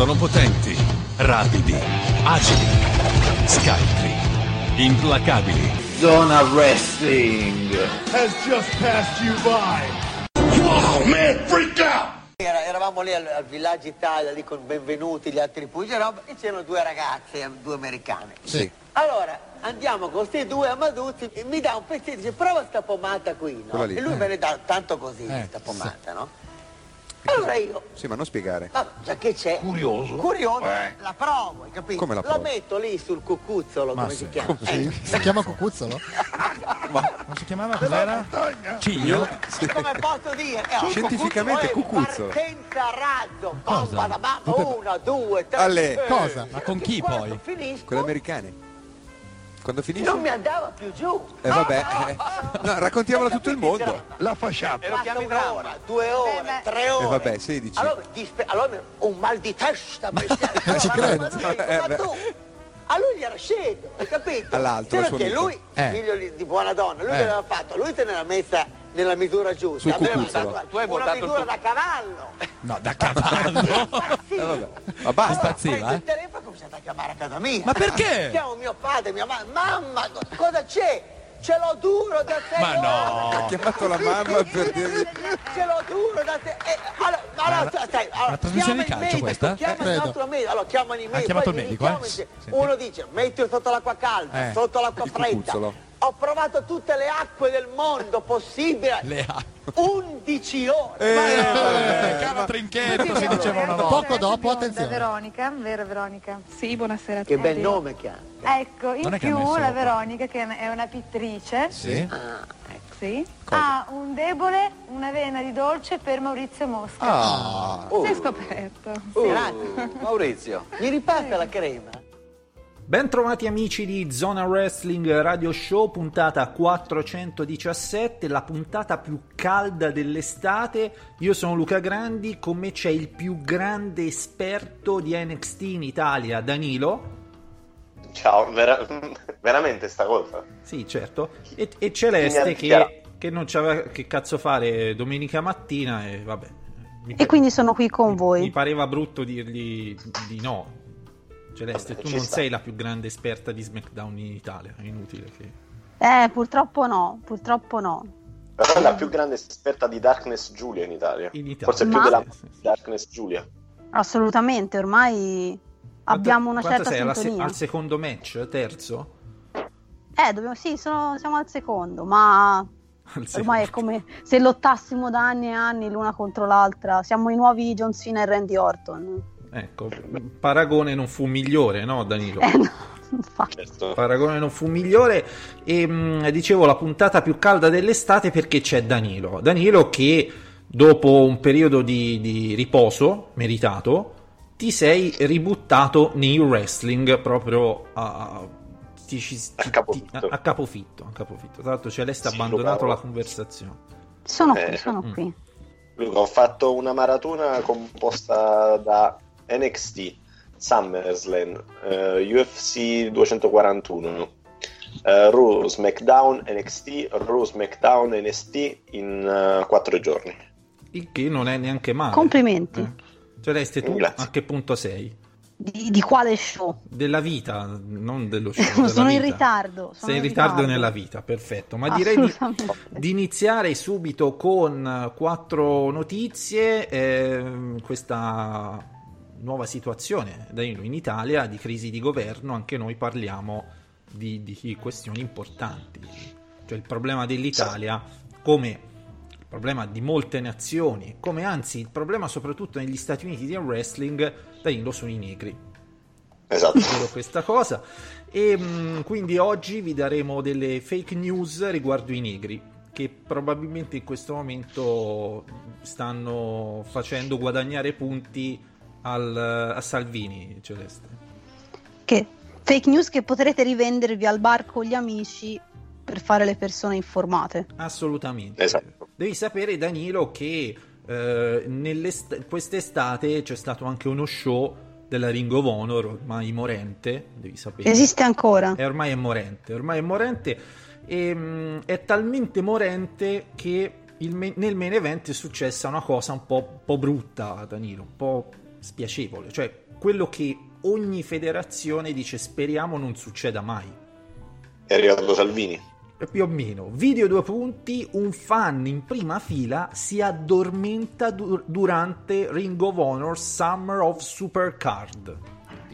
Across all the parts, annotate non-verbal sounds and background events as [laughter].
Sono potenti, rapidi, agili, scaltri, implacabili. Zona Wrestling. has just passed you by. Wow, man, freak out! Era- eravamo lì al, al villaggio Italia, lì con benvenuti, gli altri pugili e roba, e c'erano due ragazze, due americane. Sì. Allora, andiamo con questi due amaduzzi, e mi dà un pezzettino, dice prova sta pomata qui, no? E lui me ne dà tanto così, Eh, sta pomata, no? Allora io, Sì, ma non spiegare. ma già che c'è? Curioso. Curioso, la provo, hai capito? Come la la provi? metto lì sul cucuzzolo, come si chiama? Eh, Si chiama Cucuzzolo? [laughs] Non si chiamava cos'era? Ciglio? come posso dire? Eh, Scientificamente eh, cucuzzolo. Partenza a razzo, Cosa? pompa da mamma, una, due, tre. Alle- eh, Cosa? Ma con chi poi? finisco, Quelle americane. Quando finisce? non mi andava più giù. Eh vabbè, eh. [laughs] no, raccontiamola a tutto il mondo. La fasciata. Passa un'ora, due ore, tre ore. Eh vabbè, 16. Allora, dispe- allora un mal di testa bestiale. [laughs] Ci Ma- credo. ma Eh, ma tu, a lui gli era scendo, hai capito? All'altro, perché amico. lui, Eh. figlio di, buona donna, lui Eh. che aveva fatto, lui te ne era messa nella misura giusta. Aveva Tu hai una votato il misura tuo- da cavallo. No, da cavallo. [laughs] Eh. Ma basta. Impazziva, Prendo eh? il telefono cominciate a chiamare a casa mia. Ma perché? Chiamo mio padre, mia mamma. Mamma, co- cosa c'è? Ce l'ho duro da te. Ma no. Ha chiamato la mamma per dirgli... Ce l'ho duro da te. Eh, allora, ma allora, la- sai, allora, una trasmissione chiama di il calcio medico, questa? Chiama Eh, il nostro medico. Allora chiamano i medici. chiamato poi il medico, eh? Uno dice, mettilo sotto l'acqua calda, Eh. sotto l'acqua fredda. Ho provato tutte le acque del mondo possibili. Le ha. 11 ore. Eh, caro trinchetto, si diceva una volta. Poco dopo, attenzione. Veronica, vero Veronica? Sì, buonasera a Che tutti. bel nome che ha. Ecco, in che più la Veronica, che è una pittrice, Sì? sì, ha un debole, una vena di dolce per Maurizio Mosca. Ah. Si è scoperto. Grazie. Maurizio. Mi riparte la crema? Ben trovati amici di Zona Wrestling Radio Show, puntata 417, la puntata più calda dell'estate. Io sono Luca Grandi, con me c'è il più grande esperto di NXT in Italia, Danilo. Ciao, vera- veramente sta cosa? Sì, certo. E, e Celeste Mi che, che non c'aveva che cazzo fare domenica mattina e vabbè. Mi, E quindi sono qui con mi voi. pareva brutto dirgli di no. Celeste, Vabbè, tu non sta. sei la più grande esperta di SmackDown in Italia, è inutile che... Eh, purtroppo no, purtroppo no. Però è la più grande esperta di Darkness Giulia in Italia. In Italia. Forse più Ma- della sì, sì. Darkness Giulia. Assolutamente, ormai abbiamo una Quanto certa sei sintonia. al secondo match? Terzo? Eh, dobbiamo, sì, sono- siamo al secondo, ma [laughs] Al ormai è secondo. come se lottassimo da anni e anni l'una contro l'altra. Siamo i nuovi John Cena e Randy Orton. Ecco, Paragone non fu migliore, no Danilo? Eh no, [laughs] infatti. Certo. Paragone non fu migliore e mh, dicevo la puntata più calda dell'estate perché c'è Danilo. Danilo che dopo un periodo di, di riposo meritato ti sei ributtato nel wrestling proprio a, ti- ti- A capofitto. a- a capofitto, a capofitto. Tra l'altro Celeste ha Sì, abbandonato la conversazione. Sono Eh, qui, sono mm. qui. Luca, ho fatto una maratona composta da NXT, SummerSlam, eh, UFC 241, eh, Raw, SmackDown, NXT, Raw, SmackDown, NXT in eh, quattro giorni. Il che non è neanche male. Complimenti. Eh. Celeste, tu Grazie. a che punto sei? Di, di quale show? Della vita, non dello show. [laughs] della sono in vita. ritardo. Sono Sei in ritardo nella vita, perfetto. Ma direi di, di iniziare subito con eh, quattro notizie. ehm, questa nuova situazione Danilo, in Italia di crisi di governo, anche noi parliamo di, di questioni importanti. Cioè il problema dell'Italia, come il problema di molte nazioni, come anzi il problema soprattutto negli Stati Uniti del wrestling, Danilo sono i negri Esatto. questa cosa e mh, quindi oggi vi daremo delle fake news riguardo i negri che probabilmente in questo momento stanno facendo guadagnare punti al- a Salvini Celeste Che fake news che potrete rivendervi al bar con gli amici per fare le persone informate. assolutamente Esatto. devi sapere Danilo che eh, quest'estate c'è stato anche uno show della Ring of Honor ormai morente devi sapere Esiste ancora? E ormai è morente, ormai è morente e mh, è talmente morente che il me- nel main event è successa una cosa un po', po' brutta, Danilo, un po' spiacevole, cioè quello che ogni federazione dice speriamo non succeda mai. È arrivato Salvini. E Più o meno. Video due punti, un fan in prima fila si addormenta dur- durante Ring of Honor Summer of Supercard.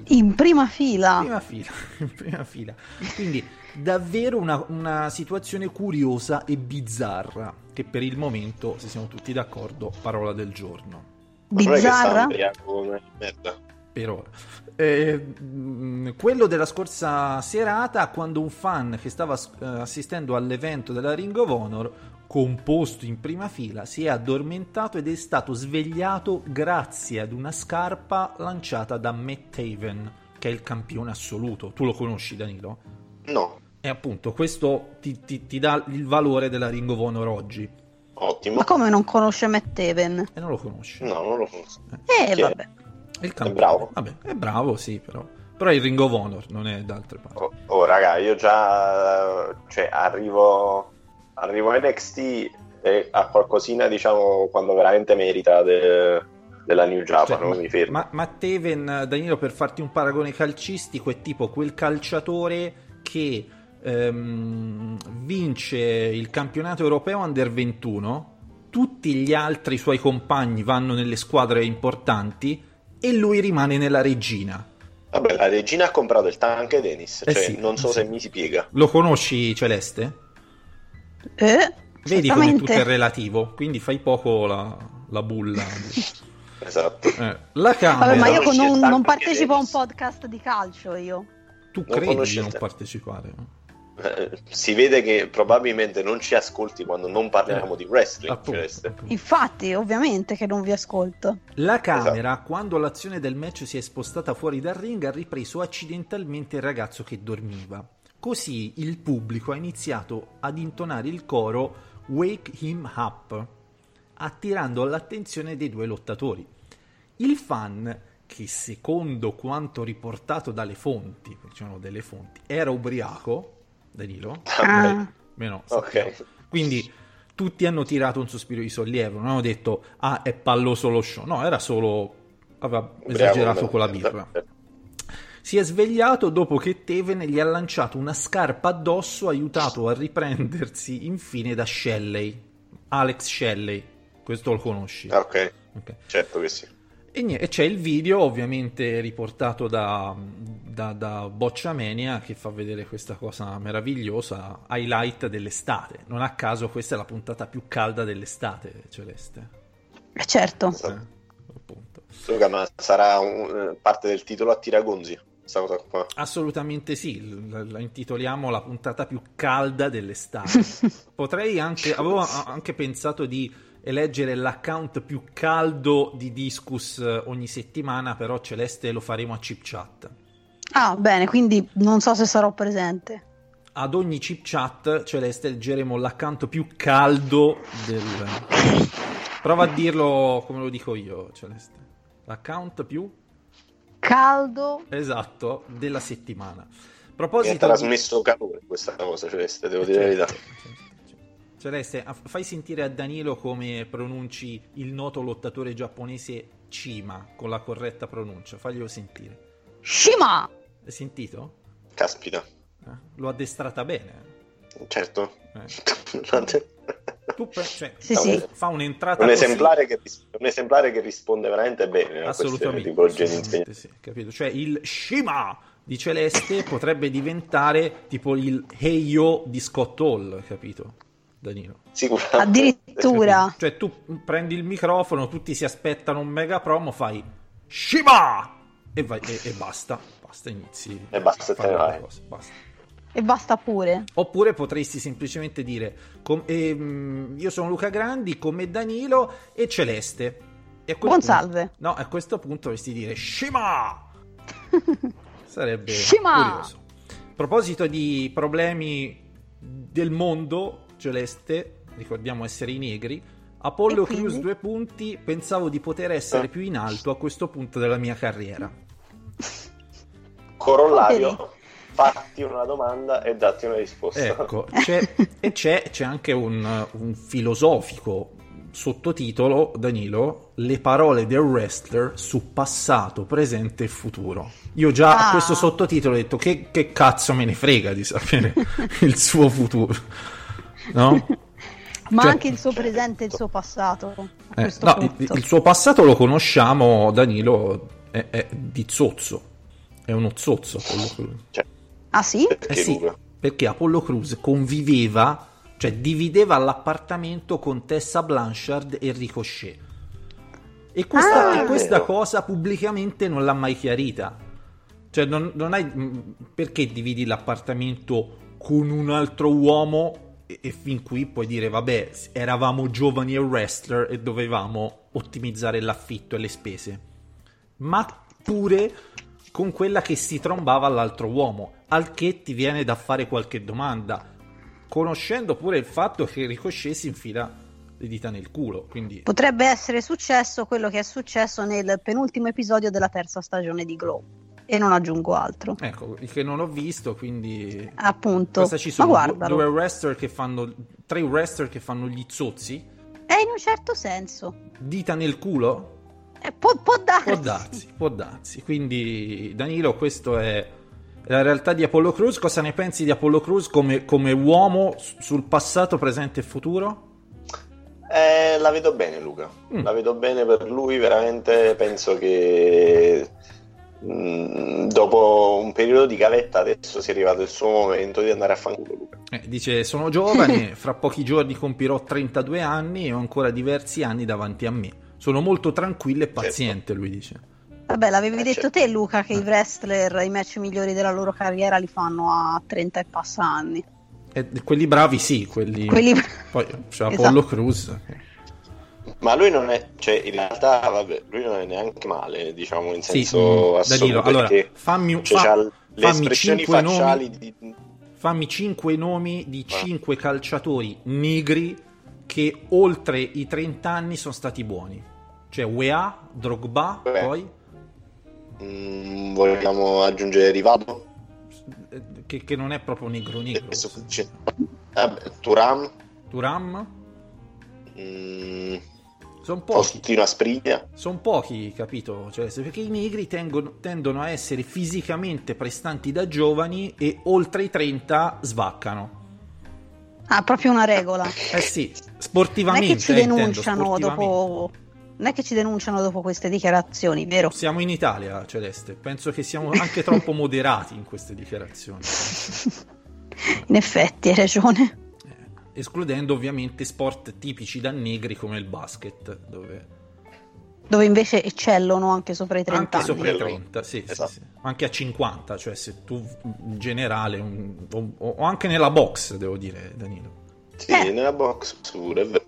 In prima fila. prima fila, [laughs] in prima fila. Quindi davvero una, una situazione curiosa e bizzarra, che per il momento, se siamo tutti d'accordo, parola del giorno. Non Bizzarra? ubriaco come merda. Per ora. Eh, mh, quello della scorsa serata, quando un fan che stava eh, assistendo all'evento della Ring of Honor, composto in prima fila, si è addormentato ed è stato svegliato grazie ad una scarpa lanciata da Matt Taven, che è il campione assoluto. Tu lo conosci, Danilo? No, E appunto, questo ti, ti- ti dà il valore della Ring of Honor oggi. Ottimo. Ma come non conosce Matt Haven? E non lo conosci. No, non lo conosco. Eh, è? vabbè. Il campione. bravo. Vabbè, è bravo, sì, però. Però è il Ring of Honor, non è da altre parti. Oh, oh, raga, io già cioè, arrivo, arrivo a NXT e a qualcosina, diciamo, quando veramente merita de- della New Japan, Cioè, non ma, mi fermo. ma- ma Teven, Danilo, per farti un paragone calcistico, è tipo quel calciatore che ehm, vince il campionato europeo under 21, tutti gli altri suoi compagni vanno nelle squadre importanti e lui rimane nella regina. Vabbè, la regina ha comprato il tank Dennis, Eh cioè, sì, non so sì. se mi si piega. Lo conosci, Celeste? Eh, Vedi come tutto è relativo, quindi fai poco la, la bulla. [laughs] Esatto. Eh, la Camera, Vabbè, ma io non, non partecipo a un podcast di calcio io. tu non credi di non partecipare? no? Eh, si vede che probabilmente non ci ascolti quando non parliamo Eh, di wrestling. appunto, appunto. Infatti, ovviamente che non vi ascolto. La camera, Esatto. quando l'azione del match si è spostata fuori dal ring, ha ripreso accidentalmente il ragazzo che dormiva. Così il pubblico ha iniziato ad intonare il coro Wake Him Up, attirando l'attenzione dei due lottatori. Il fan, che secondo quanto riportato dalle fonti, perché c'erano delle fonti, era ubriaco, Danilo, Ah, meno Ok. quindi tutti hanno tirato un sospiro di sollievo, non hanno detto ah è palloso lo show, no era solo aveva esagerato Bravo, con la birra. Si è svegliato dopo che Teven gli ha lanciato una scarpa addosso, aiutato a riprendersi infine da Shelley, Alex Shelley, questo lo conosci. Ah, ok, Ok. certo che sì. E, nie- e c'è il video ovviamente riportato da, da, da Bocciamania che fa vedere questa cosa meravigliosa, highlight dell'estate. Non a caso questa è la puntata più calda dell'estate, Celeste. eh, certo. Appunto. Luca, ma sarà un- eh, parte del titolo a tiragonzi? Questa cosa qua. Assolutamente sì, l- la intitoliamo la puntata più calda dell'estate. [laughs] Potrei anche, avevo anche pensato di eleggere l'account più caldo di Discus eh, ogni settimana, però Celeste lo faremo a chip chat. Ah, bene, quindi non so se sarò presente. ad ogni chip chat Celeste leggeremo l'account più caldo del [laughs] prova a dirlo come lo dico io Celeste l'account più Caldo. esatto della settimana Mi ha proposito di- trasmesso calore questa cosa, Celeste, devo dire la verità. Celeste fai sentire a Danilo come pronunci il noto lottatore giapponese Cima con la corretta pronuncia faglielo sentire Shima! hai sentito? Caspita, Eh? l'ho addestrata bene certo. Eh. [laughs] tu cioè, Sì, sì. fa un'entrata un, esemplare che, ris- un esemplare che risponde veramente bene assolutamente, assolutamente sì, capito? Cioè il Shima di Celeste potrebbe diventare tipo il Heyo di Scott Hall, capito? Danilo. Sicuramente. Addirittura. [laughs] Cioè tu prendi il microfono, tutti si aspettano un mega promo, fai Shima e, vai, e, e basta, basta inizi. E basta, te ne cosa, basta. E basta pure. Oppure potresti semplicemente dire com- ehm, io sono Luca Grandi, come Danilo e Celeste. E Buon punto- salve. No, a questo punto dovresti dire Shima! [laughs] Sarebbe Shima! curioso. A proposito di problemi del mondo, Celeste, ricordiamo essere i negri, Apollo? Crews due punti, pensavo di poter essere più in alto a questo punto della mia carriera. [laughs] Corollario, fatti una domanda e datti una risposta. Ecco, [laughs] c'è, e c'è, c'è anche un, un filosofico sottotitolo, Danilo, le parole del wrestler su passato, presente e futuro. Io già a Ah. questo sottotitolo ho detto che, che cazzo me ne frega di sapere [laughs] il suo futuro. No? [laughs] Ma Cioè- anche il suo presente e il suo passato. a Eh, no, il, punto. il suo passato lo conosciamo, Danilo, è, è di zozzo. È uno zozzo Apollo Crews. Ah sì? Eh sì, perché Apollo Crews conviveva, cioè divideva l'appartamento con Tessa Blanchard e Ricochet. E questa, Ah. e questa cosa pubblicamente non l'ha mai chiarita. Cioè, non, non hai. mh, Perché dividi l'appartamento con un altro uomo e, fin qui puoi dire, vabbè, eravamo giovani e wrestler e dovevamo ottimizzare l'affitto e le spese. Ma pure con quella che si trombava all'altro uomo, al che ti viene da fare qualche domanda, conoscendo pure il fatto che Ricochet si infila le dita nel culo, quindi Potrebbe essere successo quello che è successo nel penultimo episodio della terza stagione di Glow. E non aggiungo altro. ecco, il che non ho visto, quindi Appunto. cosa ci sono? Du- guardalo. due wrestler che fanno tre wrestler che fanno gli zozzi? È in un certo senso. Dita nel culo? Eh, può, può darsi. Può darsi, può darsi. Quindi, Danilo, questo è la realtà di Apollo Crews. Cosa ne pensi di Apollo Crews come, come uomo sul passato, presente e futuro? Eh, la vedo bene, Luca. Mm. La vedo bene per lui. Veramente penso che dopo un periodo di gavetta adesso sia arrivato il suo momento di andare a fanculo, Luca. Eh, dice: Sono giovane, [laughs] fra pochi giorni compirò 32 anni e ho ancora diversi anni davanti a me. Sono molto tranquillo e paziente, lui dice. Vabbè, l'avevi Eh, detto certo. te, Luca, che i wrestler i match migliori della loro carriera li fanno a 30 e passa anni. E quelli bravi, sì, quelli. Quelli... Poi c'è [laughs] Esatto. Apollo Crews. Ma lui non è, cioè in realtà, vabbè, lui non è neanche male, diciamo in Sì, senso mm, assoluto. Allora, fammi, cioè, fa- le fammi espressioni cinque facciali nomi, di... fammi cinque nomi di cinque calciatori negri che oltre i 30 anni sono stati buoni. Cioè UEA, Drogba, Beh. poi Mm, vogliamo aggiungere Rivaldo? eh, che, che non è proprio negro negro. Turam, Turam? mm, Sono pochi. Faustino Aspriglia. Sono pochi, capito? Cioè, perché i negri tengono- tendono a essere fisicamente prestanti da giovani e oltre i 30 svaccano. Ah, proprio una regola. Eh sì, Non è sportivamente. che ci intendo, denunciano sportivamente. dopo. Non è che ci denunciano dopo queste dichiarazioni, vero? Siamo in Italia, Celeste. Penso che siamo anche troppo [laughs] moderati in queste dichiarazioni. In effetti, hai ragione. Escludendo ovviamente sport tipici da negri come il basket, dove Dove invece eccellono anche sopra i 30 anche anni. sopra i Quello. 30, sì, sì, Esatto. sì. anche a 50, cioè se tu in generale, un- o, o anche nella box, devo dire, Danilo. Sì, Eh. nella box pure, è vero.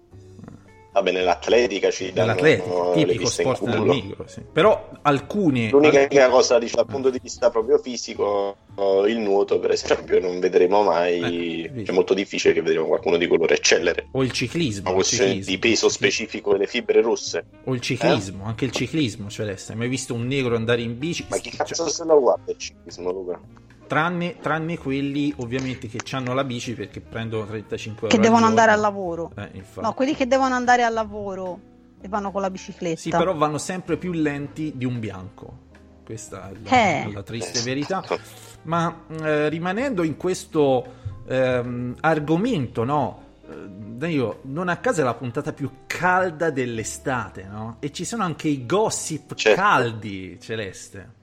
Vabbè, nell'atletica ci danno Nell'atletica, le tipico sport del negro, sì. Però alcune... L'unica al- cosa, diciamo, dal punto di vista proprio fisico, oh, il nuoto, per esempio, non vedremo mai. Eh, è molto difficile che vedremo qualcuno di colore eccellere. O il ciclismo. Una questione ciclismo, di peso specifico delle fibre rosse. O il ciclismo, anche il ciclismo, Celeste. Hai mai visto un negro andare in bici? Ma chi Cioè, cazzo se la guarda il ciclismo, Luca? Tranne, tranne quelli ovviamente che hanno la bici perché prendono 35 euro Che al devono giorno. andare al lavoro. Eh. No, quelli che devono andare al lavoro e vanno con la bicicletta. Sì, però vanno sempre più lenti di un bianco. Questa è la, Eh. la triste Eh, verità. esatto. Ma eh, rimanendo in questo ehm, argomento, no? eh, Io, non a caso è la puntata più calda dell'estate, no? E ci sono anche i gossip Certo. caldi, Celeste.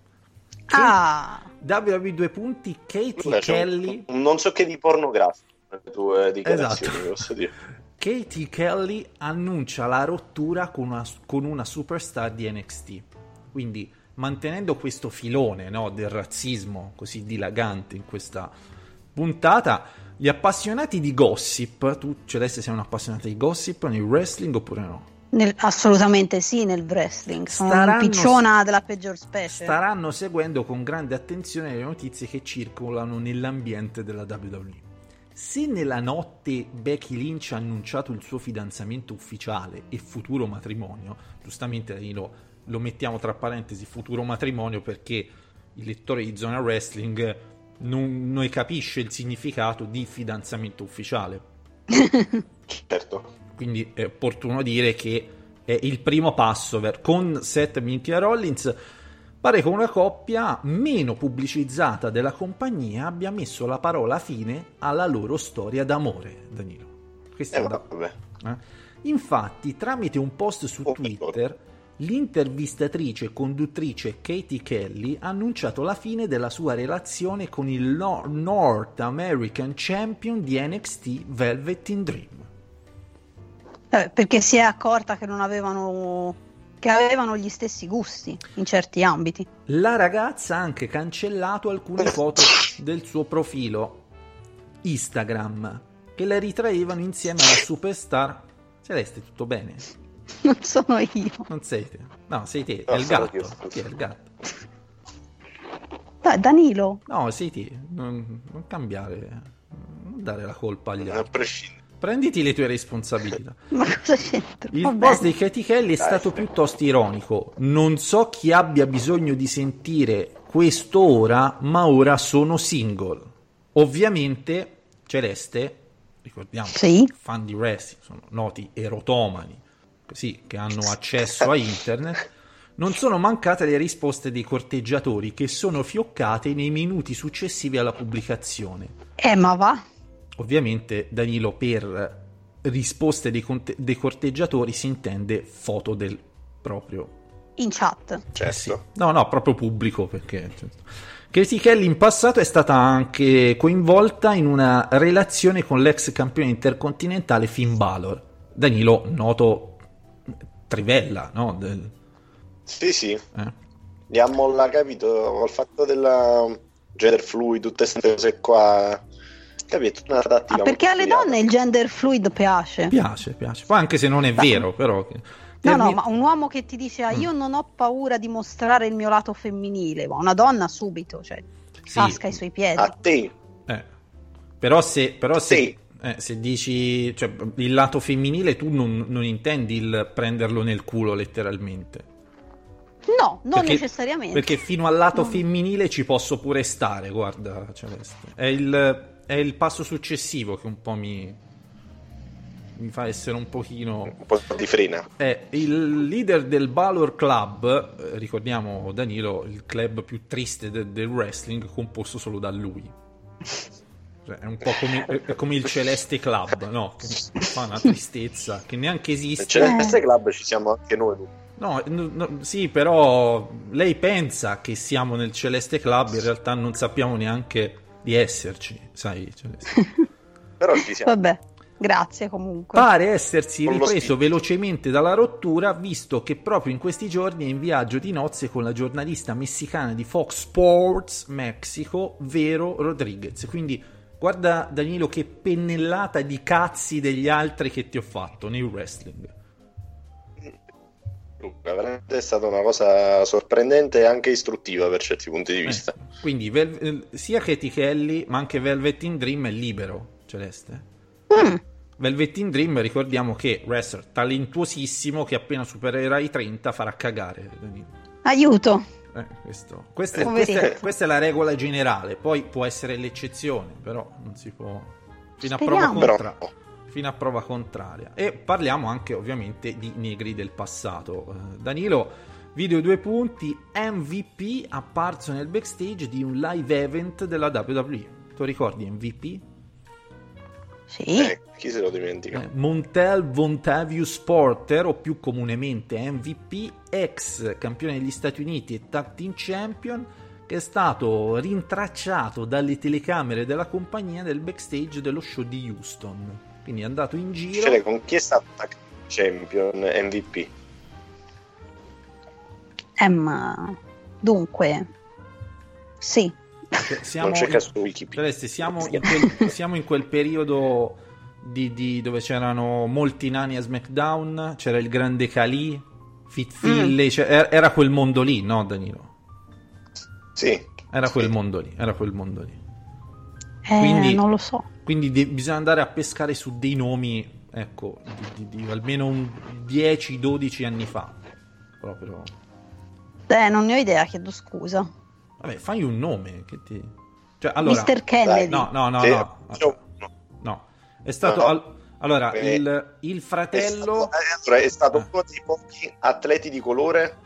Ah, WW2 punti, Katie Luca, c'è un- Kelly. non so che di pornografico le tue dichiarazioni, Esatto. [laughs] posso dire. Katie Kelly annuncia la rottura con una, con una superstar di NXT. Quindi, mantenendo questo filone no, del razzismo così dilagante in questa puntata, gli appassionati di gossip, tu Celeste sei un appassionato di gossip nel wrestling oppure no? Nel- assolutamente sì nel wrestling. Sono Staranno- un picciona della peggior specie. Staranno seguendo con grande attenzione le notizie che circolano nell'ambiente della WWE. Se nella notte Becky Lynch ha annunciato il suo fidanzamento ufficiale e futuro matrimonio, giustamente Danilo, lo mettiamo tra parentesi futuro matrimonio perché il lettore di Zona Wrestling non, non capisce il significato di fidanzamento ufficiale. [laughs] Certo. Quindi è opportuno dire che è il primo passo ver- con Seth Mintia Rollins. Pare che una coppia meno pubblicizzata della compagnia abbia messo la parola fine alla loro storia d'amore, Danilo. Eh, è eh? Infatti, tramite un post su Oh, Twitter, l'intervistatrice e conduttrice Katie Kelly ha annunciato la fine della sua relazione con il Nor- North American Champion di NXT Velvet in Dream. Eh, perché si è accorta che non avevano che avevano gli stessi gusti in certi ambiti. La ragazza ha anche cancellato alcune foto del suo profilo Instagram che la ritraevano insieme alla superstar. Celeste, tutto bene? Non sono io. Non sei te. No, sei te, No, è il gatto. io. Chi è il gatto? Dai, Danilo. No, sei te. Non, non cambiare. Non dare la colpa agli A altri. prescindere. Prenditi le tue responsabilità. [laughs] Ma cosa c'entra? Il Vabbè. post di Katie Kelly è stato piuttosto ironico. Non so chi abbia bisogno di sentire questo ora, ma ora sono single. Ovviamente, Celeste, ricordiamo, Sì. fan di wrestling, sono noti erotomani, così, che hanno accesso a internet. Non sono mancate le risposte dei corteggiatori che sono fioccate nei minuti successivi alla pubblicazione. Eh, ma va. Ovviamente Danilo per risposte dei, conte- dei corteggiatori si intende foto del proprio In chat. Certo. eh sì. no no proprio pubblico perché Katie Kelly in passato è stata anche coinvolta in una relazione con l'ex campione intercontinentale Finn Balor Danilo noto trivella no? Del- Sì, sì. eh? Andiamo là, capito? Col fatto della gender fluid, tutte queste cose qua. Capito? Una. Ah, perché alle studiata. donne il gender fluid piace. piace piace poi anche se non è vero però che- No, no, ma un uomo che ti dice ah, io non ho paura di mostrare il mio lato femminile, ma una donna subito, cioè, Sì. casca ai suoi piedi. A te. Eh. Però se, però se, Sì. eh, se dici cioè, il lato femminile, tu non, non intendi il prenderlo nel culo letteralmente. No, non Perché- necessariamente. Perché fino al lato No. femminile ci posso pure stare, guarda Celeste. È il, è il passo successivo che un po' mi, mi fa essere un pochino... Un po' di frena. È il leader del Balor Club, eh, ricordiamo Danilo, il club più triste de- del wrestling, composto solo da lui. Cioè, è un po' come, è come il Celeste Club, no? Che fa una tristezza che neanche esiste. Celeste Club ci siamo anche noi. No, no, no, sì, però lei pensa che siamo nel Celeste Club, in realtà non sappiamo neanche di esserci, sai? Celeste. [laughs] Però ci siamo. Vabbè, grazie comunque. Pare essersi Con ripreso velocemente dalla rottura, visto che proprio in questi giorni è in viaggio di nozze con la giornalista messicana di Fox Sports Mexico, Vero Rodriguez. Quindi guarda Danilo che pennellata di cazzi degli altri che ti ho fatto nel wrestling. Veramente è stata una cosa sorprendente e anche istruttiva per certi punti di vista. Eh, quindi Vel- eh, sia Katie Kelly ma anche Velvet in Dream è libero, Celeste. Mm, Velvet in Dream ricordiamo che wrestler talentuosissimo che appena supererà i 30 farà cagare. Aiuto. Eh, questo- questa, è, questa è- questa è la regola generale, poi può essere l'eccezione, però non si può... Fino a prova, Speriamo. Fino a prova contraria. E parliamo anche ovviamente di negri del passato. Eh, Danilo, video due punti, MVP apparso nel backstage di un live event della WWE. Tu ricordi MVP? Sì. eh, chi se lo dimentica? Eh, Montel Vontavious Porter, o più comunemente MVP, ex campione degli Stati Uniti e Tag Team Champion, che è stato rintracciato dalle telecamere della compagnia nel backstage dello show di Houston. Quindi è andato in giro. Cioè, con chi è stato champion MVP? Ehm, dunque, sì. Cioè, siamo non c'è caso su Wikipedia. Celeste, siamo in quel, siamo in quel periodo di, di- dove c'erano molti nani a SmackDown, c'era il grande Kali, Fit Finlay, cioè, era, era quel mondo lì, no Danilo? Sì, Era quel mondo lì, era quel mondo lì. Eh, Quindi- non lo so. Quindi de- bisogna andare a pescare su dei nomi, ecco, di, di- di almeno un 10-12 anni fa. Proprio. Eh, non ne ho idea, chiedo scusa. Vabbè, fai un nome che ti... Cioè, allora... Mr. Kennedy. No, no, no, Sì, no. No, è stato, No. al- Allora, Eh, il, il È fratello... stato, è stato uno dei pochi atleti di colore.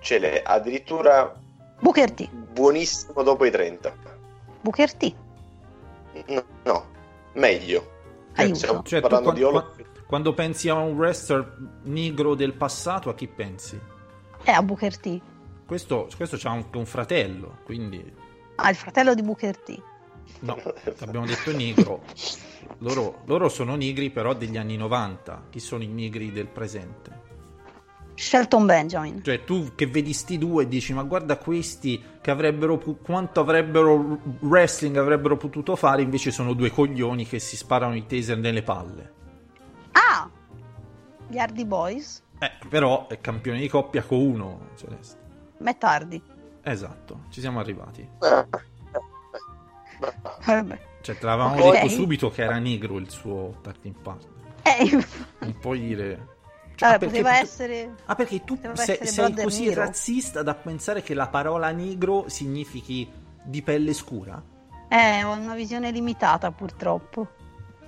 Ce l'è addirittura Booker T. buonissimo dopo i 30. Booker T. No, no, meglio. Aiuto. Stiamo Cioè, tu parlando qua- di qua- quando pensi a un wrestler negro del passato, a chi pensi? È a Booker T. Questo, questo c'ha anche un fratello, quindi Ah, il fratello di Booker T. no, abbiamo detto negro. Loro, loro sono negri però degli anni 90. Chi sono i negri del presente? Shelton Benjamin. Cioè tu che vedi sti due e dici ma guarda questi che avrebbero pu- quanto avrebbero wrestling avrebbero potuto fare invece sono due coglioni che si sparano i taser nelle palle. Ah! Gli Hardy Boys. Eh, però è campione di coppia con uno, Celeste. Matt Hardy. Esatto, ci siamo arrivati. Eh. Cioè, te l'avevamo Ok. detto subito che era negro il suo tacting partner. Eh, Non puoi dire. Vabbè, Cioè, perché- poteva essere... Ah, perché tu sei, essere sei così Nero. razzista da pensare che la parola negro significhi di pelle scura? Eh, ho una visione limitata purtroppo.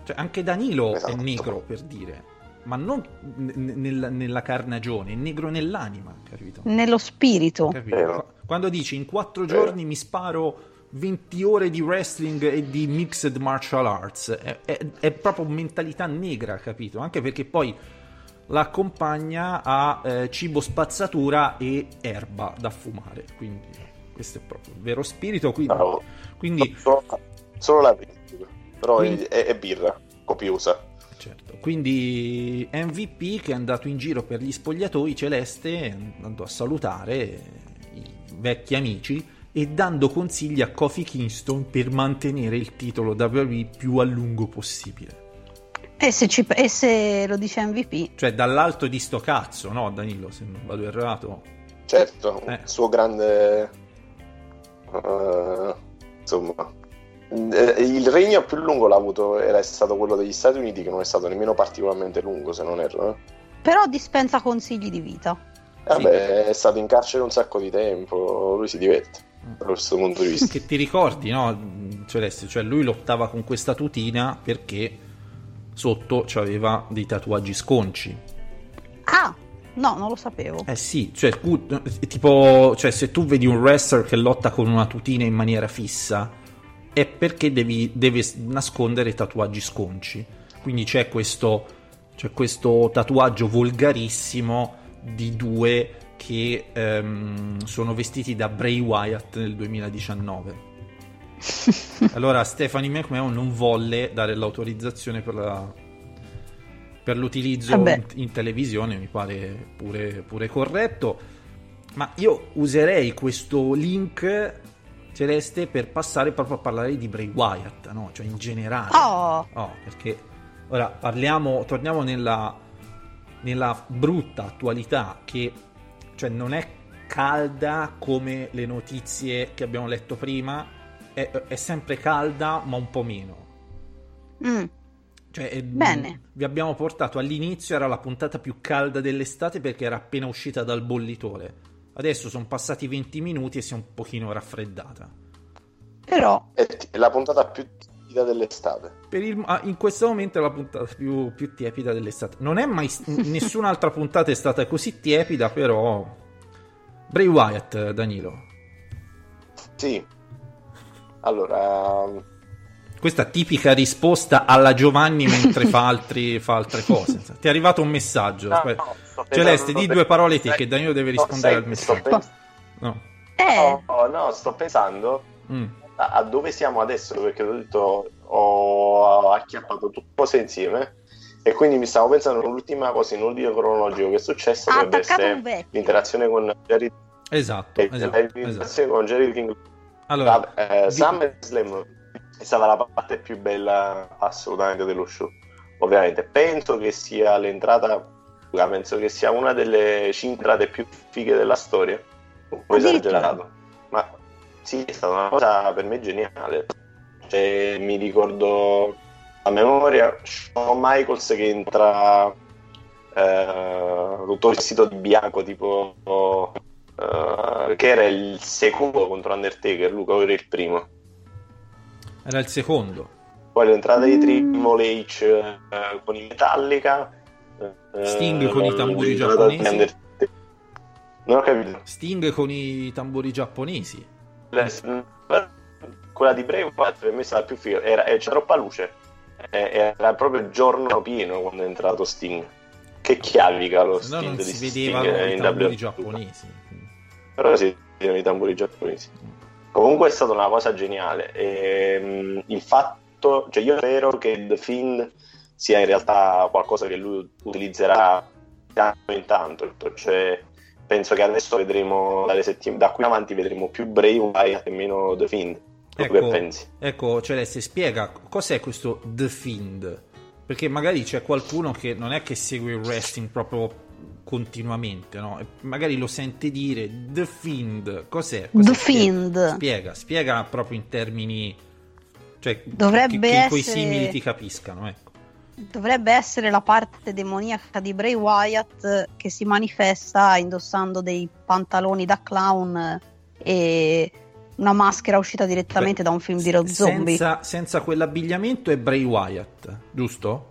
Cioè, anche Danilo è Esatto. negro, per dire. Ma non n- n- nella, carnagione, è negro nell'anima, capito? Nello spirito. Capito? Quando dici in quattro giorni mi sparo 20 ore di wrestling e di mixed martial arts, è, è- è proprio mentalità negra, capito? Anche perché poi l'accompagna a eh, cibo spazzatura e erba da fumare, quindi questo è proprio il vero spirito. Quindi, bravo. quindi Solo, solo la birra, però Quindi- è, è birra copiosa. Certo. Quindi MVP che è andato in giro per gli spogliatoi celeste, andando a salutare i vecchi amici e dando consigli a Kofi Kingston per mantenere il titolo WWE più a lungo possibile. E se, ci- e se lo dice MVP? Cioè dall'alto di sto cazzo, no Danilo, se non vado errato. Certo, Eh. il suo grande... eh, insomma... eh, Il regno più lungo l'ha avuto era stato quello degli Stati Uniti, che non è stato nemmeno particolarmente lungo, se non erro. eh. Però dispensa consigli di vita. Vabbè, è stato in carcere un sacco di tempo, lui si diverte da questo punto di vista. Che ti ricordi, no? Celeste, cioè lui lottava con questa tutina perché sotto c'aveva dei tatuaggi sconci. Ah, no, non lo sapevo. Eh sì, cioè, tu- tipo, cioè, se tu vedi un wrestler che lotta con una tutina in maniera fissa, è perché devi, deve nascondere tatuaggi sconci. Quindi c'è questo, c'è questo tatuaggio volgarissimo di due che ehm, sono vestiti da Bray Wyatt nel 2019. [laughs] Allora Stephanie McMahon non volle dare l'autorizzazione per, la- per l'utilizzo in, in televisione, mi pare pure, pure corretto. Ma io userei questo link celeste per passare proprio a parlare di Bray Wyatt, no? Cioè in generale. Oh, Oh, perché ora parliamo, torniamo nella, nella brutta attualità che cioè non è calda come le notizie che abbiamo letto prima, è, è sempre calda ma un po' meno. mm, Cioè, eh, Bene. Vi abbiamo portato all'inizio, era la puntata più calda dell'estate perché era appena uscita dal bollitore. Adesso sono passati 20 minuti e si è un pochino raffreddata. però È la puntata più tiepida dell'estate. Per il- ah, in questo momento è la puntata più, più tiepida dell'estate. Non è mai. nessun'altra puntata è stata così tiepida, però. Bray Wyatt, Danilo. Sì. Allora, Questa tipica risposta alla Giovanni mentre fa, altri- fa altre cose. Ti è arrivato un messaggio. No, no, Celeste, pensando- di due parole te che Danilo deve no, rispondere sai, al sto messaggio. pens- No. eh, no, no, sto pensando Mm. a, a dove siamo adesso perché ho detto ho acchiappato tutte cose insieme e quindi mi stavo pensando all'ultima cosa in ordine cronologico che è successa ha dovrebbe essere l'interazione con Jerry Esatto, esatto, esatto. l'interazione con Jerry King Allora, eh, vi- SummerSlam è stata la parte più bella assolutamente dello show. Ovviamente penso che sia l'entrata penso che sia una delle cinque entrate più fighe della storia. Un po' esagerato ma sì è stata una cosa per me geniale. Cioè, mi ricordo a memoria Shawn Michaels che entra eh, tutto vestito di bianco tipo eh, che era il secondo contro Undertaker Luca o era il primo era il secondo. Poi l'entrata di. Triple H eh, con i Metallica. eh, Sting con i tamburi giapponesi. Non ho capito. Sting con i tamburi giapponesi. Quella di Bray Wyatt per me è stata più figa. Era, c'era troppa luce. Era proprio giorno pieno quando è entrato Sting. Che chiavica lo no Sting non di si Sting i tamburi giapponesi. Però si vedono i tamburi giapponesi. Comunque è stata una cosa geniale. Ehm, il fatto, cioè io spero che The Fiend sia in realtà qualcosa che lui utilizzerà tanto in tanto. Cioè, penso che adesso vedremo dalle settim- da qui in avanti vedremo più Bray Wyatt e meno The Fiend. Ecco, ecco, Celeste, spiega cos'è questo The Fiend. Perché magari c'è qualcuno che non è che segue il wrestling proprio continuamente, no? E magari lo sente dire The Fiend, cos'è? Cos'è? The Spiega- Fiend. Spiega, spiega proprio in termini... Cioè, Dovrebbe che, che quei essere- simili ti capiscano, ecco. Dovrebbe essere la parte demoniaca di Bray Wyatt che si manifesta indossando dei pantaloni da clown e una maschera uscita direttamente da un film di Rob Zombie. Senza, senza quell'abbigliamento è Bray Wyatt, giusto?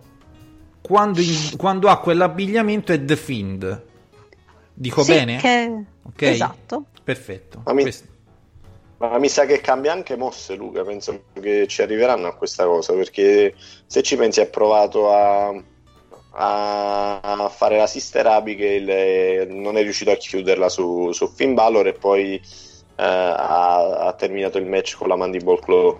Quando, in- quando ha quell'abbigliamento è The Fiend. Dico Sì, bene? che- Ok? Esatto. Perfetto. Ma mi- Questo- Ma mi sa che cambia anche mosse, Luca. Penso che ci arriveranno a questa cosa. Perché se ci pensi, ha provato a, a- fare la Sister Abigail e non è riuscito a chiuderla su, su Finn Balor. E poi eh, ha, ha terminato il match con la Mandible Claw.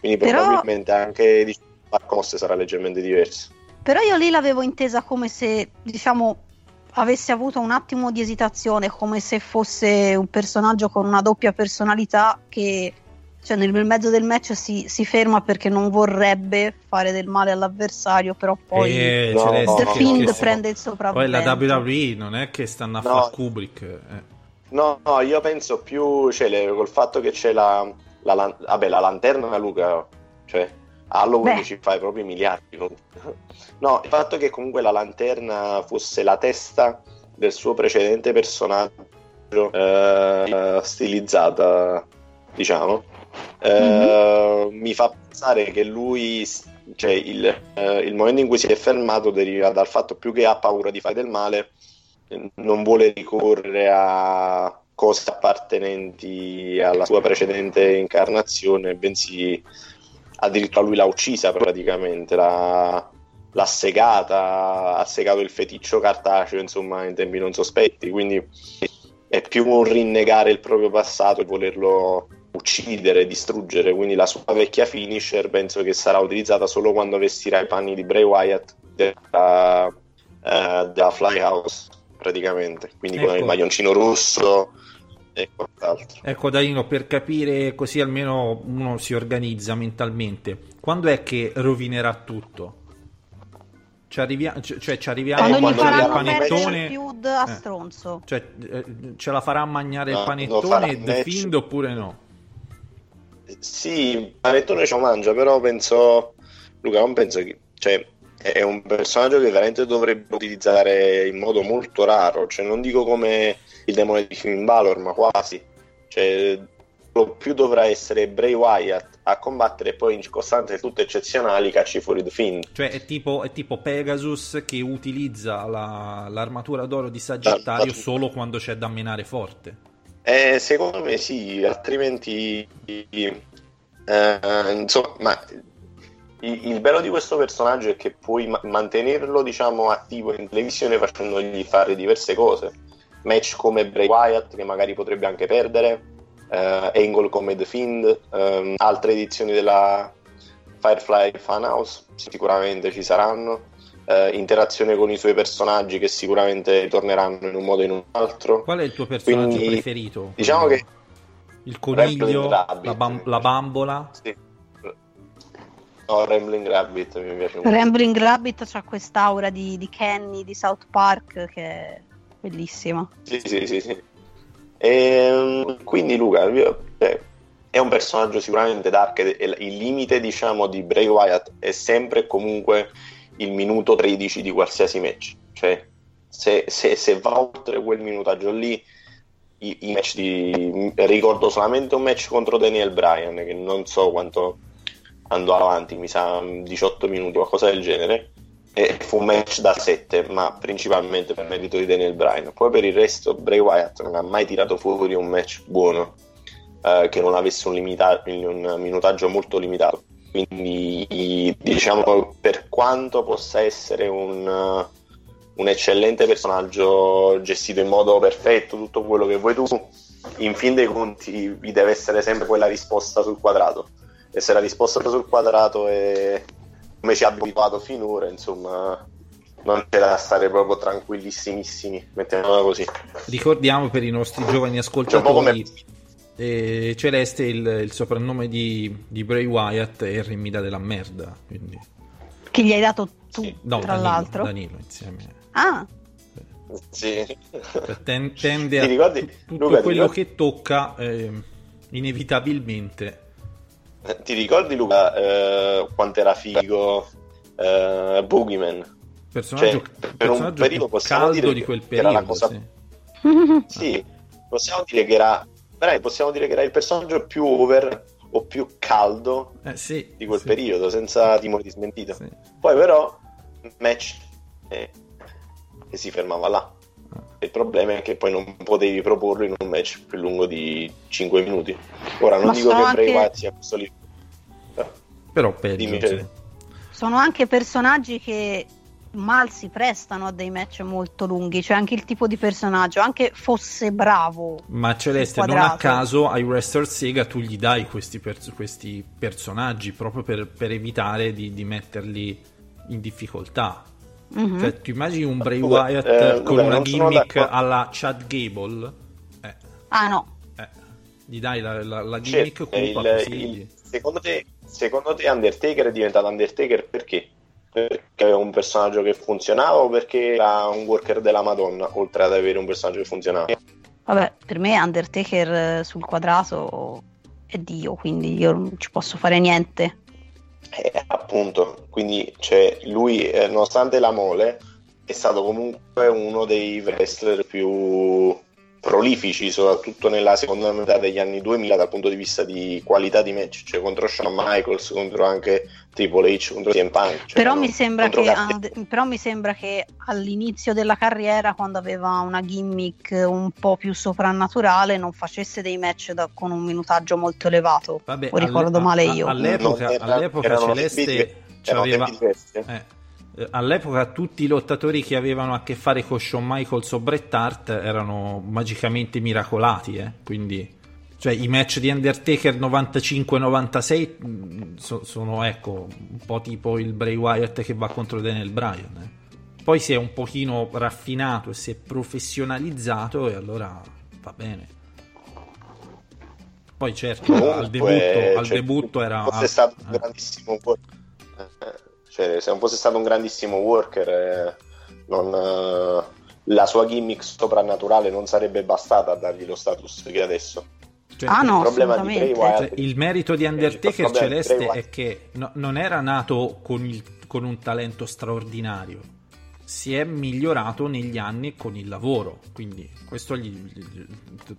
Quindi Però- probabilmente anche diciamo, la mosse sarà leggermente diversa. Però io lì l'avevo intesa come se, diciamo, avesse avuto un attimo di esitazione, come se fosse un personaggio con una doppia personalità che, cioè, nel mezzo del match si, si ferma perché non vorrebbe fare del male all'avversario, però poi Eh, No, Celeste, The no, Fiend prende il Poi sopravvento. la WWE non è che stanno a No. fare Kubrick. eh. No, no, io penso più, cioè, le- col fatto che c'è la, la, lan- vabbè, la lanterna, Luca, cioè, Halloween Beh. ci fai proprio miliardi. non- No, il fatto che comunque la lanterna fosse la testa del suo precedente personaggio eh, stilizzata, diciamo, eh, mi fa pensare che lui, cioè, il, eh, il momento in cui si è fermato deriva dal fatto più che ha paura di fare del male, non vuole ricorrere a cose appartenenti alla sua precedente incarnazione, bensì addirittura lui l'ha uccisa praticamente, l'ha, l'ha segata, ha segato il feticcio cartaceo, insomma, in tempi non sospetti, quindi è più un rinnegare il proprio passato e volerlo uccidere, distruggere, quindi la sua vecchia finisher penso che sarà utilizzata solo quando vestirà i panni di Bray Wyatt della, eh, della Flyhouse praticamente, quindi con Ecco. il maglioncino rosso e quant'altro. Ecco Danilo, per capire così almeno uno si organizza mentalmente. Quando è che rovinerà tutto? Ci arrivia- c- cioè ci arriviamo Eh, quando al perdere il panettone feud a Eh. stronzo. cioè, eh, ce la farà mangiare il No, lo panettone The. Fiend oppure no? Sì, il panettone ce lo mangia, però penso, Luca, non penso che, cioè, è un personaggio che veramente dovrebbe utilizzare in modo molto raro, cioè non dico come il demone di Finn Balor, ma quasi, cioè, lo più dovrà essere Bray Wyatt a combattere poi in circostanze del tutto eccezionali cacci fuori The Fiend. Cioè è tipo, è tipo Pegasus che utilizza la- l'armatura d'oro di Sagittario L'armatura. solo quando c'è da menare forte. Eh, secondo me sì, altrimenti eh, insomma, ma il, il bello di questo personaggio è che puoi ma- mantenerlo, diciamo, attivo in televisione facendogli fare diverse cose. Match come Bray Wyatt, che magari potrebbe anche perdere, eh, Angle come The Fiend, ehm, altre edizioni della Firefly Funhouse sicuramente ci saranno. eh, interazione con i suoi personaggi che sicuramente torneranno in un modo o in un altro. Qual è il tuo personaggio Quindi, preferito? Diciamo che Il coniglio, la, bam- la bambola. Sì. No, Rambling Rabbit mi piace molto. Rambling Rabbit c'ha quest'aura di, di Kenny di South Park che bellissima. Sì, sì, sì, sì. Ehm, quindi Luca, è un personaggio sicuramente dark e e il limite, diciamo, di Bray Wyatt è sempre e comunque il minuto 13 di qualsiasi match. Cioè, se, se- se va oltre quel minutaggio lì, i, i match di... ricordo solamente un match contro Daniel Bryan, che non so quanto andò avanti, mi sa 18 minuti, qualcosa del genere. E fu un match da 7, ma principalmente per merito di Daniel Bryan. Poi per il resto, Bray Wyatt non ha mai tirato fuori un match buono eh, che non avesse un, limita- un minutaggio molto limitato. Quindi, diciamo, per quanto possa essere un, un eccellente personaggio gestito in modo perfetto, tutto quello che vuoi tu, in fin dei conti vi deve essere sempre quella risposta sul quadrato. E se la risposta sul quadrato è come ci ha abituato finora, insomma, non c'è da stare proprio tranquillissimissimi, mettiamola così. Ricordiamo per i nostri giovani ascoltatori eh, Celeste il, il soprannome di, di Bray Wyatt è Remida della merda. Quindi... Che gli hai dato tu, No, tra Danilo, l'altro. Danilo insieme. Ah, Sì. Ten- tende Ti a ricordi- tutto Luca, ti quello ricordi- che tocca eh, inevitabilmente. Ti ricordi Luca eh, quanto era figo eh, Boogeyman? Personaggio, Cioè, per un personaggio periodo più possiamo caldo dire di quel che era la periodo. cosa- sì. [laughs] Sì, possiamo dire che era possiamo dire che era il personaggio più over o più caldo Eh, sì, di quel sì. periodo, senza timore di smentito. Sì. Poi però match eh, e si fermava là. Il problema è che poi non potevi proporlo in un match più lungo di 5 minuti. Ora non Ma dico che Bray anche- Wyatt sia questo lì. Però peggio. Sì. Sono anche personaggi che mal si prestano a dei match molto lunghi, cioè anche il tipo di personaggio, anche fosse bravo. Ma Celeste, non a caso ai wrestler Sega tu gli dai questi, pers- questi personaggi proprio per, per evitare di, di metterli in difficoltà. Mhm. Cioè, tu immagini un Bray Luca, Wyatt eh, con Luca, una gimmick alla Chad Gable? Eh, Ah no, eh, gli dai la, la- la gimmick Certo, cupa il- così. il- secondo, te, secondo te Undertaker è diventato Undertaker perché? Perché aveva un personaggio che funzionava o perché era un worker della Madonna, oltre ad avere un personaggio che funzionava? vabbè, per me Undertaker eh, sul quadrato è Dio, quindi io non ci posso fare niente. Eh, appunto, quindi cioè, lui, eh, nonostante la mole, è stato comunque uno dei wrestler più prolifici, soprattutto nella seconda metà degli anni 2000 dal punto di vista di qualità di match, cioè contro Shawn Michaels, contro anche Triple H, contro CM Punk. cioè, Però mi, sembra contro che, And- però mi sembra che all'inizio della carriera, quando aveva una gimmick un po' più soprannaturale, non facesse dei match da- con un minutaggio molto elevato. Vabbè, o ricordo alle- male a- io. All'epoca, all'epoca Celeste tempi diversi, eh. Eh, all'epoca tutti i lottatori che avevano a che fare con Shawn Michaels o Bret Hart erano magicamente miracolati, eh, quindi cioè i match di Undertaker 95-96 mh, so- sono ecco un po' tipo il Bray Wyatt che va contro Daniel Bryan. eh. Poi si è un pochino raffinato e si è professionalizzato e allora va bene. Poi certo, al Comunque, debutto, al cioè, debutto era... fosse stato un grandissimo cioè, se non fosse stato un grandissimo worker, eh, non, eh, la sua gimmick soprannaturale non sarebbe bastata a dargli lo status che ha adesso. Cioè, Ah no, il problema di assolutamente. Bray Wyatt- Cioè, il merito di Undertaker Celeste è che no- non era nato con, il- con un talento straordinario, si è migliorato negli anni con il lavoro, quindi questo gli, gli-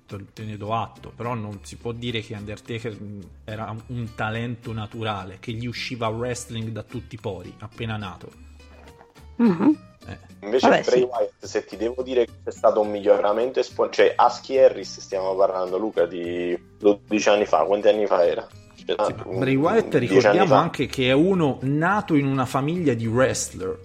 te- ne do atto, però non si può dire che Undertaker mh, era un talento naturale, che gli usciva wrestling da tutti i pori, appena nato. Mhm. Eh, Invece Vabbè, Bray sì. Wyatt, se ti devo dire che c'è stato un miglioramento esponenziale, cioè Husky Harris stiamo parlando Luca di 12 anni fa, quanti anni fa era? Cioè, Sì, ah, ma Bray Wyatt 10 anni ricordiamo anche che è uno nato in una famiglia di wrestler.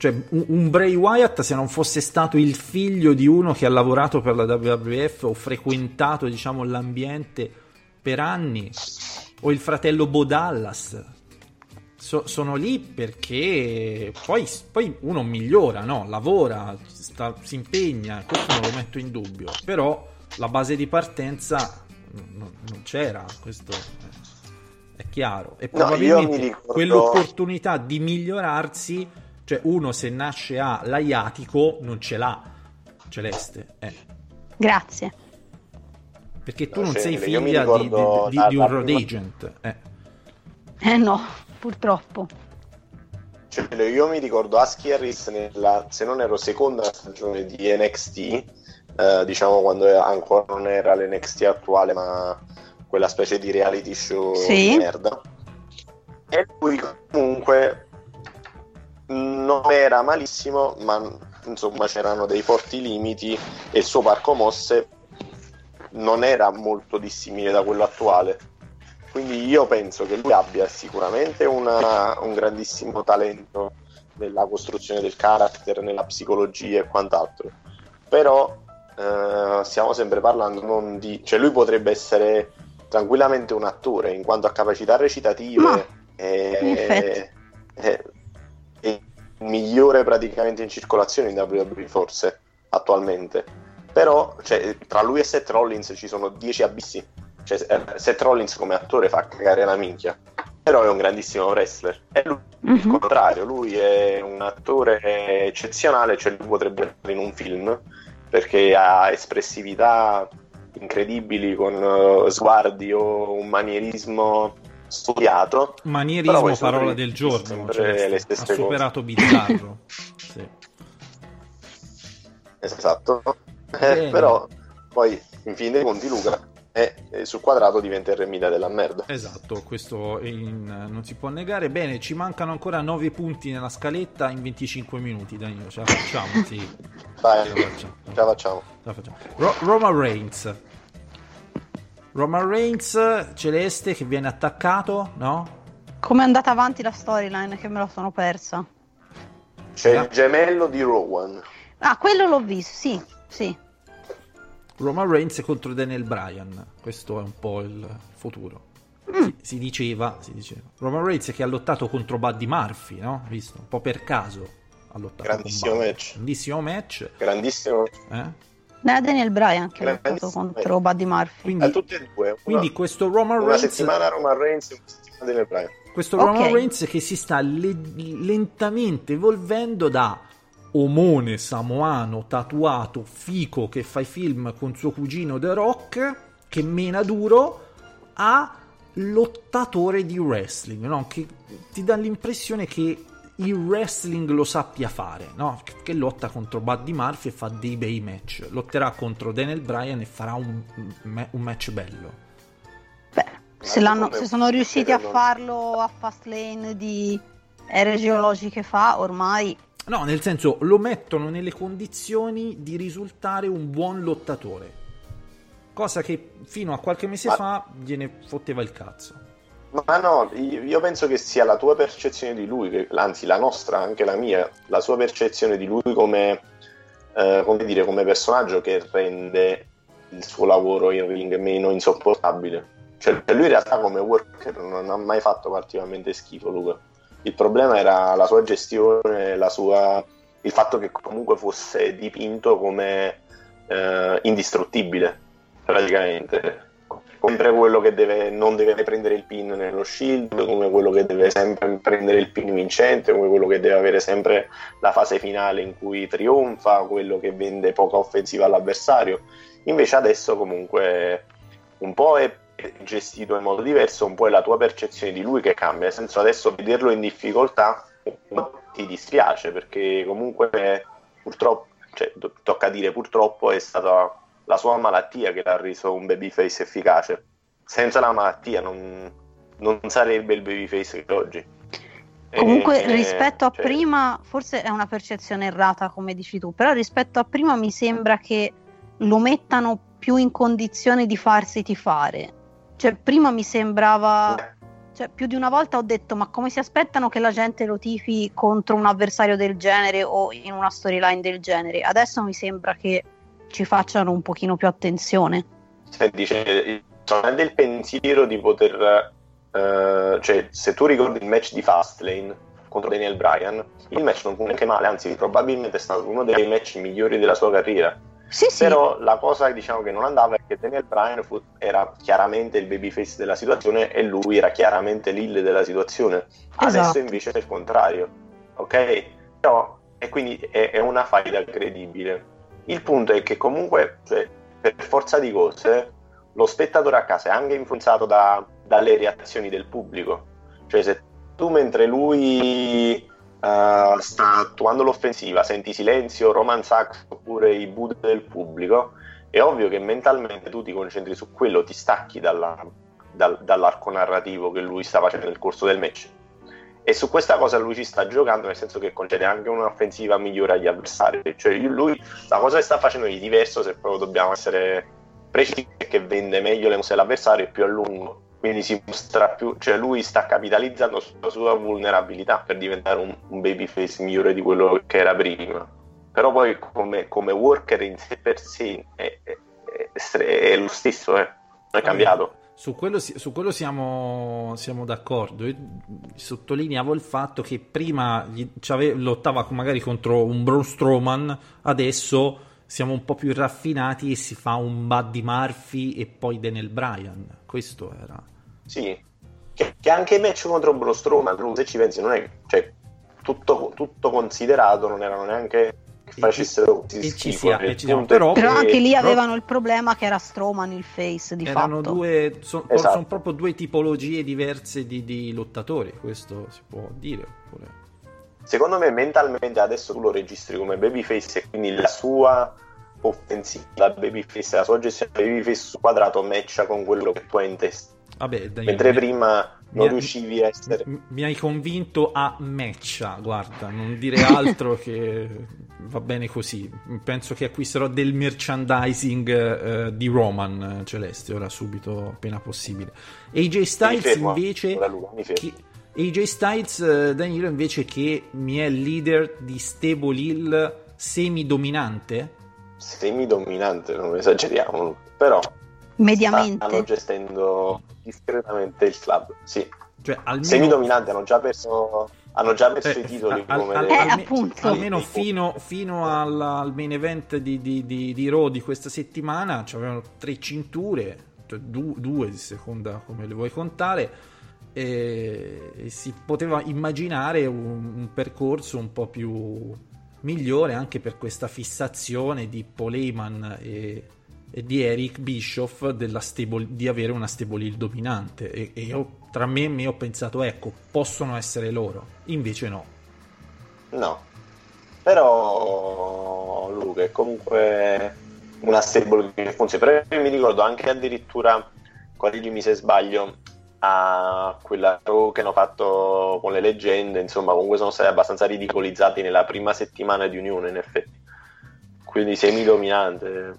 Cioè, un, un Bray Wyatt, se non fosse stato il figlio di uno che ha lavorato per la WWF o frequentato, diciamo, l'ambiente per anni, o il fratello Bo Dallas, so- sono lì perché poi, poi uno migliora, no? Lavora, sta- si impegna, questo non lo metto in dubbio. Però la base di partenza non, non c'era, questo è, chiaro. E No, probabilmente mi ricordo- quell'opportunità di migliorarsi, cioè uno se nasce a l'aiatico non ce l'ha, Celeste. Eh. Grazie. Perché tu No, non sei figlia di, di- di- di un road prima- agent. Eh. Eh no, purtroppo. Cioè, io mi ricordo Husky Harris nella, se non ero seconda stagione di NXT, eh, diciamo quando ancora non era l'NXT attuale, ma quella specie di reality show Sì. di merda. E lui comunque non era malissimo, ma insomma c'erano dei forti limiti e il suo parco mosse non era molto dissimile da quello attuale. Quindi io penso che lui abbia sicuramente una- un grandissimo talento nella costruzione del character, nella psicologia e quant'altro. Però eh, stiamo sempre parlando non di... cioè lui potrebbe essere tranquillamente un attore in quanto a capacità recitative Ma, è- è il migliore praticamente in circolazione in WWE forse attualmente. Però cioè, tra lui e Seth Rollins ci sono 10 abissi. Cioè, eh, Seth Rollins come attore fa cagare la minchia, però è un grandissimo wrestler. E lui il Mhm. contrario, lui è un attore eccezionale, cioè lui potrebbe essere in un film perché ha espressività incredibili con eh, sguardi o un manierismo studiato. Manierismo, parola del giorno. cioè, ha stesse cose. superato Bizzarro. [laughs] Sì. Esatto. Eh, però poi in fin dei conti Luca è, è sul quadrato diventa il remida della merda. Esatto, questo in- non si può negare. Bene, ci mancano ancora 9 punti nella scaletta in 25 minuti, Danilo, ce la facciamo, sì. Dai, Ce la facciamo. ce la facciamo. Ce la facciamo. Ro- Roman Reigns. Roman Reigns, Celeste che viene attaccato, no? Come è andata avanti la storyline che me la sono persa? C'è Ah. il gemello di Rowan. Ah, quello l'ho visto, sì, sì. Roman Reigns contro Daniel Bryan. Questo è un po' il futuro. Mm. Si, si diceva, si diceva. Roman Reigns che ha lottato contro Buddy Murphy, no? Visto? Un po' per caso ha lottato Grandissimo match. Grandissimo match. Grandissimo. eh? È Daniel Bryan che ha lottato Grandissimo. contro Buddy Murphy. Quindi, A tutti e due. Una, quindi questo Roman una Reigns settimana Roman Reigns e una settimana Daniel Bryan. Questo Ok. Roman Reigns che si sta le- lentamente evolvendo da omone samoano tatuato fico che fa i film con suo cugino The Rock che mena duro a lottatore di wrestling no? che ti dà l'impressione che il wrestling lo sappia fare no? che, lotta contro Buddy Murphy e fa dei bei match lotterà contro Daniel Bryan e farà un, un match bello Beh, se, come- se sono riusciti a farlo a Fastlane di ere geologiche fa, ormai No, nel senso lo mettono nelle condizioni di risultare un buon lottatore. Cosa che fino a qualche mese Ma- fa gliene fotteva il cazzo. Ma no, io penso che sia la tua percezione di lui, anzi la nostra, anche la mia, la sua percezione di lui come, eh, come dire, come personaggio che rende il suo lavoro in ring meno insopportabile. Cioè, lui in realtà come worker non ha mai fatto particolarmente schifo, Luca. Il problema era la sua gestione, la sua... il fatto che comunque fosse dipinto come eh, indistruttibile, praticamente. Sempre quello che deve, non deve prendere il pin nello shield, come quello che deve sempre prendere il pin vincente, come quello che deve avere sempre la fase finale in cui trionfa, quello che vende poca offensiva all'avversario. Invece adesso comunque un po' è gestito in modo diverso, un po' è la tua percezione di lui che cambia, nel senso adesso vederlo in difficoltà ti dispiace perché comunque purtroppo, cioè, to- tocca dire purtroppo è stata la sua malattia che l'ha reso un babyface efficace. Senza la malattia non, non sarebbe il babyface che oggi. Comunque, Eh, rispetto a cioè, prima, forse è una percezione errata, come dici tu, però rispetto a prima mi sembra che lo mettano più in condizione di farsi tifare. Cioè, prima mi sembrava, cioè, più di una volta ho detto, ma come si aspettano che la gente lo tifi contro un avversario del genere o in una storyline del genere? Adesso mi sembra che ci facciano un pochino più attenzione. Senti, cioè, è del pensiero di poter. eh, cioè, se tu ricordi il match di Fastlane contro Daniel Bryan, il match non fu neanche male, anzi, probabilmente è stato uno dei match migliori della sua carriera. Sì, sì, Però la cosa diciamo, che non andava è che Daniel Bryan fu- era chiaramente il babyface della situazione e lui era chiaramente l'hill della situazione. Adesso Esatto. invece è il contrario, ok? Però, e quindi è, è una faida credibile. Il punto è che comunque, cioè, per forza di cose, lo spettatore a casa è anche influenzato da- dalle reazioni del pubblico. Cioè, se tu mentre lui eh, sta attuando l'offensiva, senti silenzio, Roman Sachs oppure i boot del pubblico, è ovvio che mentalmente tu ti concentri su quello, ti stacchi dalla- dal- dall'arco narrativo che lui sta facendo nel corso del match. E su questa cosa lui ci sta giocando, nel senso che concede anche un'offensiva migliore agli avversari. Cioè, lui, la cosa che sta facendo di diverso, se proprio dobbiamo essere precisi, è che vende meglio le mosse dell'avversario e più a lungo. Quindi si mostra più, cioè lui sta capitalizzando sulla sua vulnerabilità per diventare un, un babyface migliore di quello che era prima. Però poi come, come worker in sé per sé è, è, è, è lo stesso, eh. non è cambiato. Su quello, su quello siamo, siamo d'accordo. Io sottolineavo il fatto che prima gli- lottava magari contro un Braun Strowman, adesso siamo un po' più raffinati e si fa un Buddy Murphy e poi Daniel Bryan. Questo era. Sì, che, che anche i match contro Braun Strowman, se ci pensi, non è cioè, tutto, tutto considerato, non erano neanche che facessero così e ci sia- e ci è Però- che- Però anche lì avevano il problema che era Strowman il face di Erano fatto. due, so- Esatto. sono proprio due tipologie diverse di, di lottatori, questo si può dire. oppure- Secondo me mentalmente adesso tu lo registri come babyface e quindi la sua offensiva babyface, la sua gestione babyface su quadrato matcha con quello che tu hai in testa. Vabbè, dai, Mentre mi- prima non mi- riuscivi a essere... Mi hai convinto a matcha, guarda, non dire [laughs] altro che va bene così. Penso che acquisterò del merchandising eh, di Roman eh, Celeste ora subito, appena possibile. AJ Styles fermo, invece... AJ Styles, eh, Danilo invece che mi è leader di Stable Hill semi-dominante. semi-dominante, non esageriamo, però Mediamente. stanno gestendo discretamente il club. Sì, Cioè, almeno... semi-dominante, hanno già perso, hanno già perso Eh, i titoli al- come al- Eh, appunto. almeno fino, fino al, al main event di, di, di, di Raw di questa settimana avevano tre cinture, cioè du- due, seconda come le vuoi contare, e, e si poteva immaginare un, un percorso un po' più migliore anche per questa fissazione di e, e di Eric Bischoff stable- di avere una stable heel dominante. E, e io, tra me e me ho pensato ecco possono essere loro. Invece no. No, però Luca è comunque una stable che funziona. Però io mi ricordo anche addirittura, correggimi se sbaglio, a quella che hanno fatto con le leggende, insomma, comunque sono stati abbastanza ridicolizzati nella prima settimana di Unione, in effetti. Quindi semi-dominante,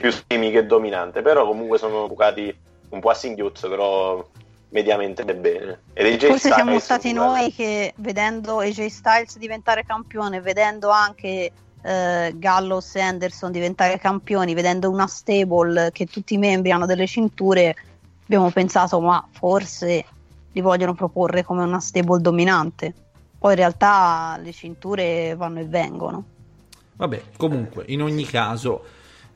più semi che dominante, però comunque sono bucati un po' a singhiozzo, però mediamente bene. Ed AJ Forse siamo stati noi che vedendo AJ Styles diventare campione, vedendo anche eh, Gallows e Anderson diventare campioni, vedendo una stable che tutti i membri hanno delle cinture, abbiamo pensato ma forse li vogliono proporre come una stable dominante. Poi in realtà le cinture vanno e vengono. Vabbè, comunque, in ogni caso,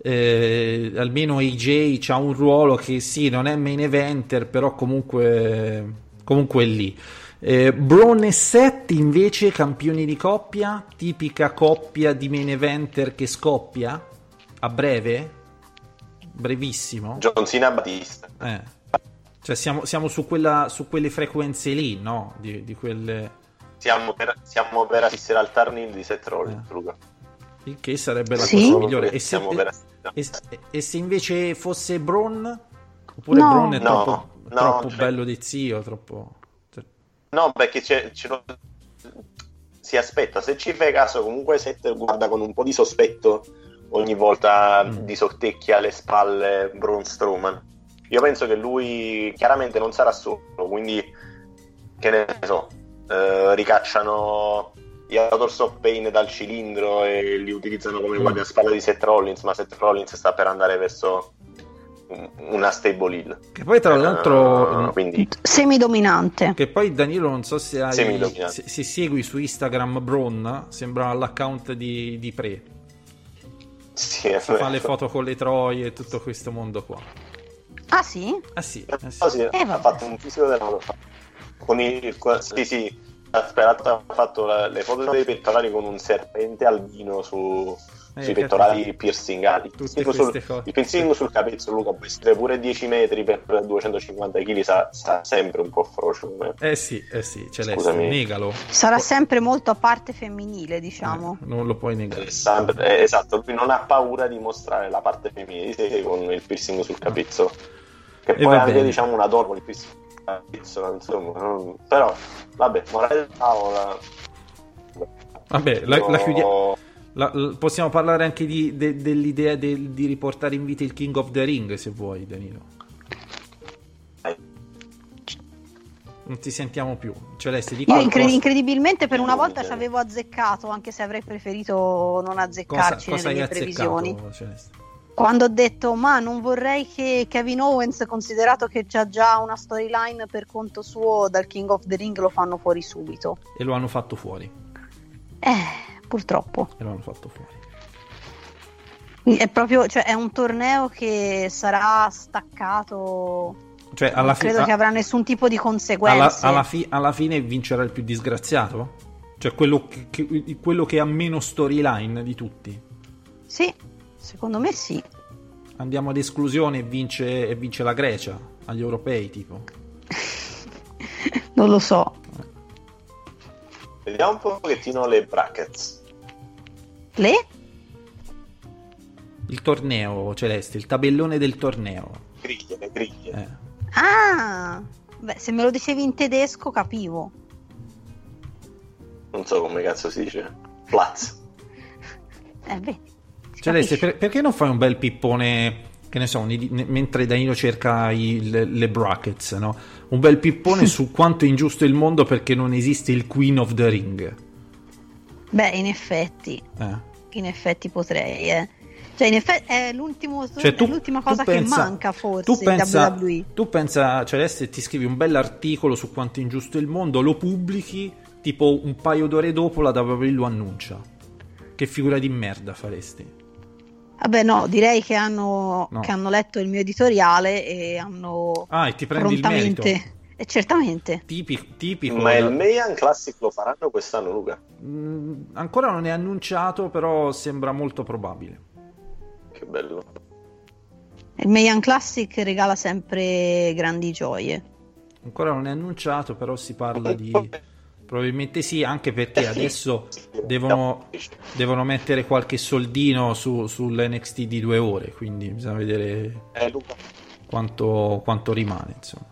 eh, almeno AJ ha un ruolo che sì, non è main eventer, però comunque, comunque è lì. Eh, Braun e Seth invece campioni di coppia, tipica coppia di main eventer che scoppia a breve, brevissimo. John Cena Batista. Eh. Cioè siamo, siamo su, quella, su quelle frequenze lì, no? Di, di quelle... Siamo per, siamo per assistere al turn di Seth Rollins, Luca. Il che sarebbe la Sì? cosa migliore. E se, e, e se invece fosse Braun? Oppure No. Braun è troppo, no, troppo cioè- bello di zio, troppo... cioè- No, perché c'è, ce lo- si aspetta, se ci fai caso, comunque Seth guarda con un po' di sospetto ogni volta Mm. di sottecchia alle spalle Braun Strowman. Io penso che lui chiaramente non sarà solo, quindi che ne so, eh, ricacciano gli Authors of Pain dal cilindro e li utilizzano come Mm. guardaspalla di Seth Rollins, ma Seth Rollins sta per andare verso un- una stable hill. Che poi tra l'altro... Eh, quindi Semidominante. Che poi Danilo non so se hai se, se segui su Instagram Braun, sembra l'account di, di Pre. sì, Fa le foto con le troie e tutto questo mondo qua. Ah sì? Ah sì, Eh, eh sì. Eh, ha fatto un fisico della con il con- sì sì sperato ha fatto la- le foto dei pettorali con un serpente albino su, Eh, sui capito. pettorali piercingati Tutte il piercing sul, cose. il piercing sul capezzolo Luca può essere pure 10 metri per 250 kg sa sempre un po' frocio eh. Eh sì, eh sì, Celeste, Scusami. negalo. Sarà sempre molto a parte femminile, diciamo. Eh, non lo puoi negare. Sempre- eh, esatto lui non ha paura di mostrare la parte femminile con il piercing sul capezzolo che E poi è anche bene. diciamo una donna con il piercing pizzola, insomma. non- Però, vabbè, morale della tavola. Vabbè, la, la chiudiamo. La- la- possiamo parlare anche di- de- dell'idea del- di riportare in vita il King of the Ring, se vuoi, Danilo. Non ti sentiamo più. Celeste, di Io incredi- incredibilmente per una volta ci avevo azzeccato, anche se avrei preferito non cosa, azzeccarci cosa hai nelle mie previsioni. Celeste? Quando ho detto, ma non vorrei che Kevin Owens, considerato che c'ha già una storyline per conto suo dal King of the Ring, lo fanno fuori subito. E lo hanno fatto fuori. Eh, purtroppo. E lo hanno fatto fuori. È proprio, cioè, è un torneo che sarà staccato. Cioè, alla non credo che avrà nessun tipo di conseguenze. alla, alla fi- alla fine vincerà il più disgraziato? Cioè, quello che, che- quello che ha meno storyline di tutti. Sì, secondo me sì. Andiamo ad esclusione e vince, e vince la Grecia agli europei, tipo. [laughs] Non lo so. Vediamo un pochettino le brackets. Le? Il torneo celeste, il tabellone del torneo. Griglie, le griglie. Eh. Ah, beh, se me lo dicevi in tedesco capivo. Non so come cazzo si dice. Platz. Eh, vedi. Celeste, capisce. per- perché non fai un bel pippone, che ne so, ne- mentre Danilo cerca i- le, le brackets, no? Un bel pippone [laughs] su quanto è ingiusto il mondo perché non esiste il Queen of the Ring. Beh, in effetti, Eh. in effetti potrei, eh. Cioè, in effetti è, l'ultimo, Cioè, tu- è l'ultima cosa pensa- che manca forse Tu pensa, WWE. tu pensa, Celeste, ti scrivi un bell'articolo su quanto è ingiusto il mondo, lo pubblichi, tipo un paio d'ore dopo la WWE lo annuncia. Che figura di merda faresti? Vabbè, no, direi che hanno, No. che hanno letto il mio editoriale e hanno Ah, e ti prendi il merito. prontamente. E certamente. Tipico, tipico Ma il Mayan Classic lo faranno quest'anno, Luca? Mm, ancora non è annunciato, però sembra molto probabile. Che bello. Il Mayan Classic regala sempre grandi gioie. Ancora non è annunciato, però si parla di... Probabilmente sì, anche perché adesso devono, devono mettere qualche soldino su, sull'NXT di due ore, quindi bisogna vedere Eh, quanto, quanto rimane, insomma.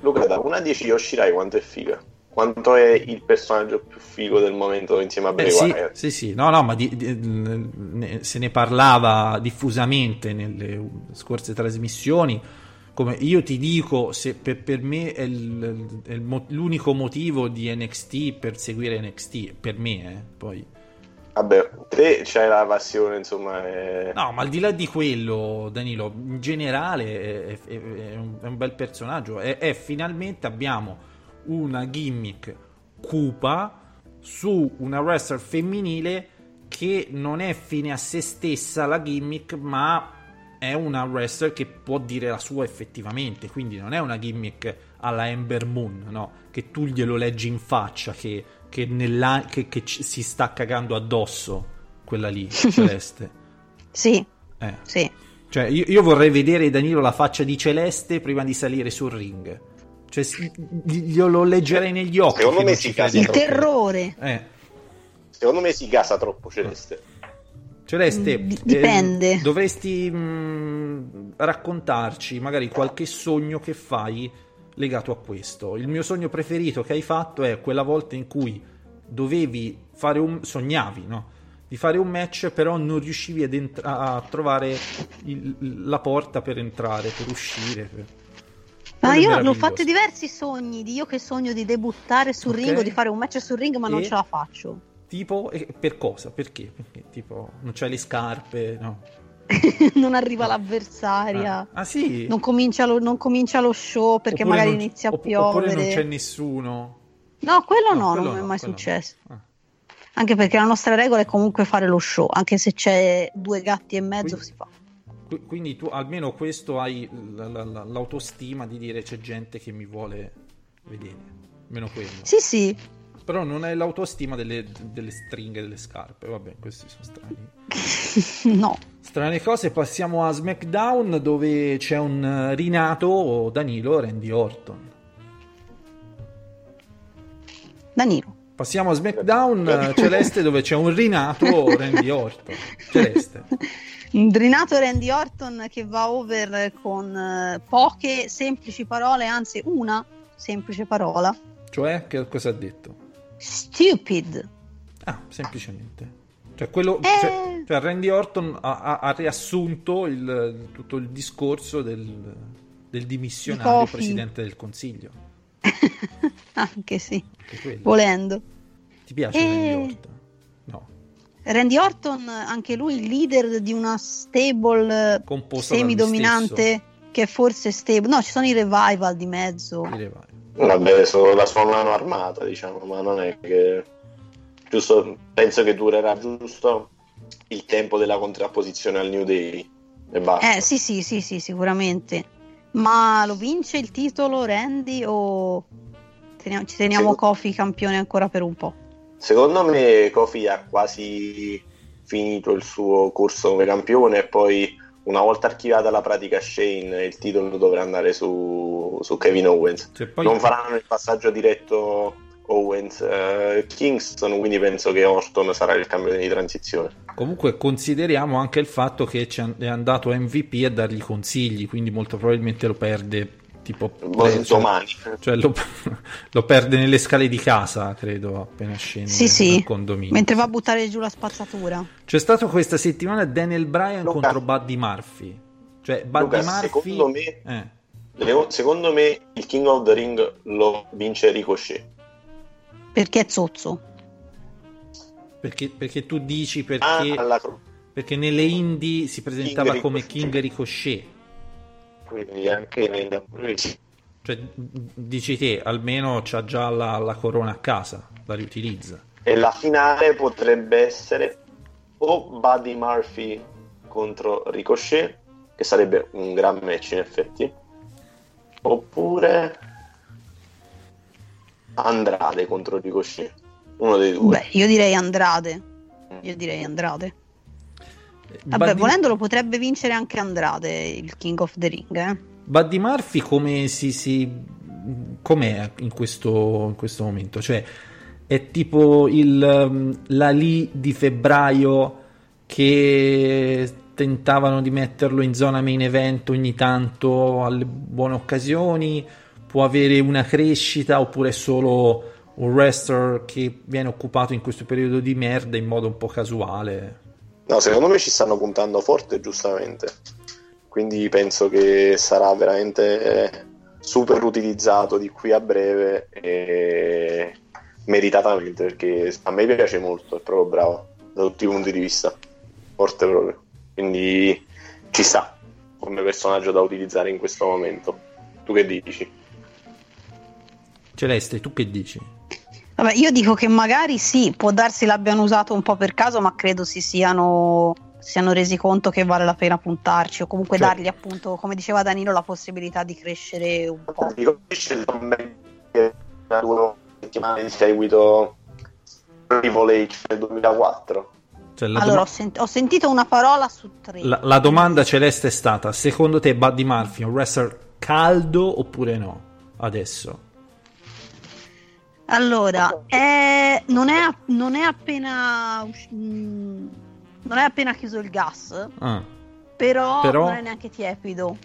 Luca, da 1 a 10 Yoshirai quanto è figa? Quanto è il personaggio più figo del momento insieme a Eh, Bray sì, Wyatt? sì, sì, no, no, ma di- di- ne- se ne parlava diffusamente nelle scorse trasmissioni. Come io ti dico, se per, per me è, il- è il l'unico motivo di NXT per seguire NXT, per me, eh, poi. Vabbè, te c'hai la passione, insomma. è- No, ma al di là di quello, Danilo, in generale è, è- è un, è un bel personaggio. E finalmente abbiamo una gimmick cupa su una wrestler femminile che non è fine a se stessa la gimmick, ma è una wrestler che può dire la sua effettivamente. Quindi non è una gimmick alla Ember Moon, no? Che tu glielo leggi in faccia, che, che nella- che- che ci- si sta cagando addosso quella lì, [laughs] Celeste. Sì, Eh. sì. Cioè, io, io vorrei vedere Danilo la faccia di Celeste prima di salire sul ring. Cioè, glielo leggerei negli occhi. Secondo me si crede Il troppo. terrore. Eh. Secondo me si gasa troppo Celeste. Celeste, Mm, dipende. eh, dovresti mh, raccontarci magari qualche sogno che fai legato a questo. Il mio sogno preferito che hai fatto è quella volta in cui dovevi fare un sognavi, no? Di fare un match, però non riuscivi ad entra- a trovare il- la porta per entrare, per uscire. per- Ma io l'ho meraviglioso. fatti diversi sogni di io che sogno di debuttare sul Ok. ring di fare un match sul ring, ma non E? ce la faccio. Tipo, e per cosa? Perché? Perché tipo, non c'hai le scarpe, no? [laughs] non arriva l'avversaria. Ah, ah, sì? Non comincia, lo, non comincia lo show perché Oppure magari non- inizia a opp- piovere. Oppure non c'è nessuno. No, quello no, quello non mi è no, mai quello no. successo. Ah. Anche perché la nostra regola è comunque fare lo show, anche se c'è due gatti e mezzo Quindi- si fa. Qui- Quindi tu almeno questo hai l'autostima di dire c'è gente che mi vuole vedere. Meno quello. Sì, sì. Però non hai l'autostima delle, delle stringhe delle scarpe. Vabbè, questi sono strani. [laughs] no. Strane cose. Passiamo a SmackDown dove c'è un eh, rinato Danilo Randy Orton. Danilo. Passiamo a SmackDown eh, Celeste dove c'è un rinato Randy Orton. Celeste. Un drinato Randy Orton che va over con eh, poche semplici parole, anzi una semplice parola. Cioè, che cosa ha detto? Stupid. Ah, semplicemente. Cioè, quello, Eh. cioè, cioè Randy Orton ha, ha- ha riassunto il- tutto il discorso del, del dimissionario presidente del consiglio. [laughs] Anche sì, Anche volendo. Ti piace Eh. Randy Orton? No. Randy Orton, anche lui il leader di una stable eh, Composta semidominante che forse stable. No, ci sono i revival di mezzo. Direi vai. Vabbè, sono la sua mano armata, diciamo, ma non è che... Giusto, penso che durerà giusto il tempo della contrapposizione al New Day e basta. Eh sì, sì, sì, sì, sicuramente. Ma lo vince il titolo Randy o teniamo- ci teniamo Sì. Kofi campione ancora per un po'? Secondo me Kofi ha quasi finito il suo corso come campione e poi una volta archivata la pratica Shane il titolo dovrà andare su, su Kevin Owens. Cioè, poi- Non faranno il passaggio diretto Owens eh, Kingston, quindi penso che Orton sarà il campione di transizione. Comunque consideriamo anche il fatto che è andato MVP a dargli consigli, quindi molto probabilmente lo perde tipo eh, cioè- domani. cioè lo, [laughs] lo perde nelle scale di casa, credo, appena scende Sì, sì. dal condominio. Mentre va a buttare giù la spazzatura. C'è stato questa settimana Daniel Bryan Luca. contro Buddy Murphy. Cioè, Buddy Luca, Murphy... secondo me- Eh, Leo- Secondo me il King of the Ring lo vince Ricochet. Perché è zozzo. perché, perché tu dici Ah, perché, cro- perché nelle indie si presentava King come Ricochet. King Ricochet. Quindi anche nel... Cioè, dici te, almeno c'ha già la, la corona a casa, la riutilizza. E la finale potrebbe essere o Buddy Murphy contro Ricochet, che sarebbe un gran match in effetti, oppure Andrade contro Ricochet. Uno dei due. Beh, io direi Andrade. Io direi Andrade. Vabbè, Buddy- volendo lo potrebbe vincere anche Andrade, il King of the Ring, eh. Buddy Murphy come si, si com'è in questo, in questo momento? Cioè è tipo il, um, la lì di febbraio che tentavano di metterlo in zona main event ogni tanto alle buone occasioni, può avere una crescita oppure è solo un wrestler che viene occupato in questo periodo di merda in modo un po' casuale. No, secondo me ci stanno puntando forte, giustamente. Quindi penso che sarà veramente eh, super utilizzato di qui a breve e meritatamente perché a me piace molto, è proprio bravo da tutti i punti di vista. Forte proprio. Quindi ci sta come personaggio da utilizzare in questo momento. Tu che dici? Celeste, tu che dici? Vabbè, io dico che magari sì, può darsi l'abbiano usato un po' per caso, ma credo si siano, si siano resi conto che vale la pena puntarci o comunque Cioè- dargli appunto, come diceva Danilo, la possibilità di crescere un po'. Dico, due settimane di seguito H nel 2004. Cioè, Allora, doma- ho, sent- ho sentito una parola su tre. La, la domanda celeste è stata: secondo te Buddy Murphy è un wrestler caldo oppure no? Adesso, Allora, è- non, è, non è appena usci- mm, non è appena chiuso il gas, Ah, però, Però- non è neanche tiepido.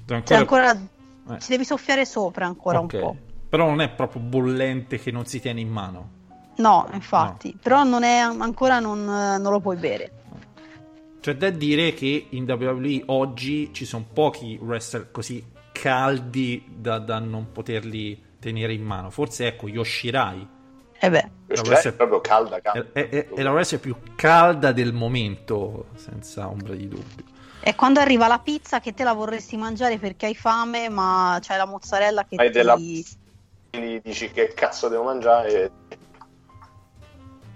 ancora, Cioè, ancora eh, ci devi soffiare sopra ancora ok. un po'. Però non è proprio bollente che non si tiene in mano. No, infatti, però non è ancora non, non lo puoi bere. C'è da dire che in WWE oggi ci sono pochi wrestler così caldi da, da non poterli tenere in mano. Forse ecco Yoshirai E beh, Cioè, è proprio calda, calda. è, è- è la wrestler più calda del momento, senza ombra di dubbio. è quando arriva la pizza che te la vorresti mangiare perché hai fame, ma c'è la mozzarella che Hai ti... della- Quindi dici che cazzo devo mangiare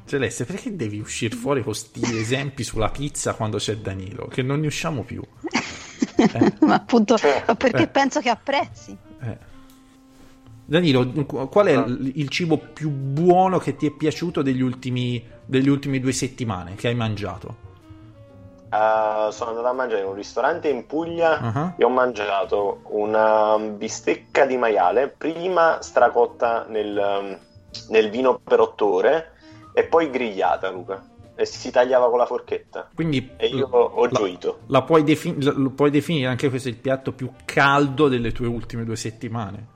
Celeste, perché devi uscire fuori con questi [laughs] esempi sulla pizza quando c'è Danilo? Che non ne usciamo più. [laughs] ma appunto ma perché Eh. penso che apprezzi. Eh. Danilo, qu- qual è il, il cibo più buono che ti è piaciuto degli ultimi, degli ultimi due settimane che hai mangiato? Uh, sono andato a mangiare in un ristorante in Puglia Ah. e ho mangiato una bistecca di maiale, prima stracotta nel, nel vino per otto ore e poi grigliata, Luca. E si tagliava con la forchetta. Quindi E io ho la, gioito. la puoi, defin- la- puoi definire anche questo il piatto più caldo delle tue ultime due settimane.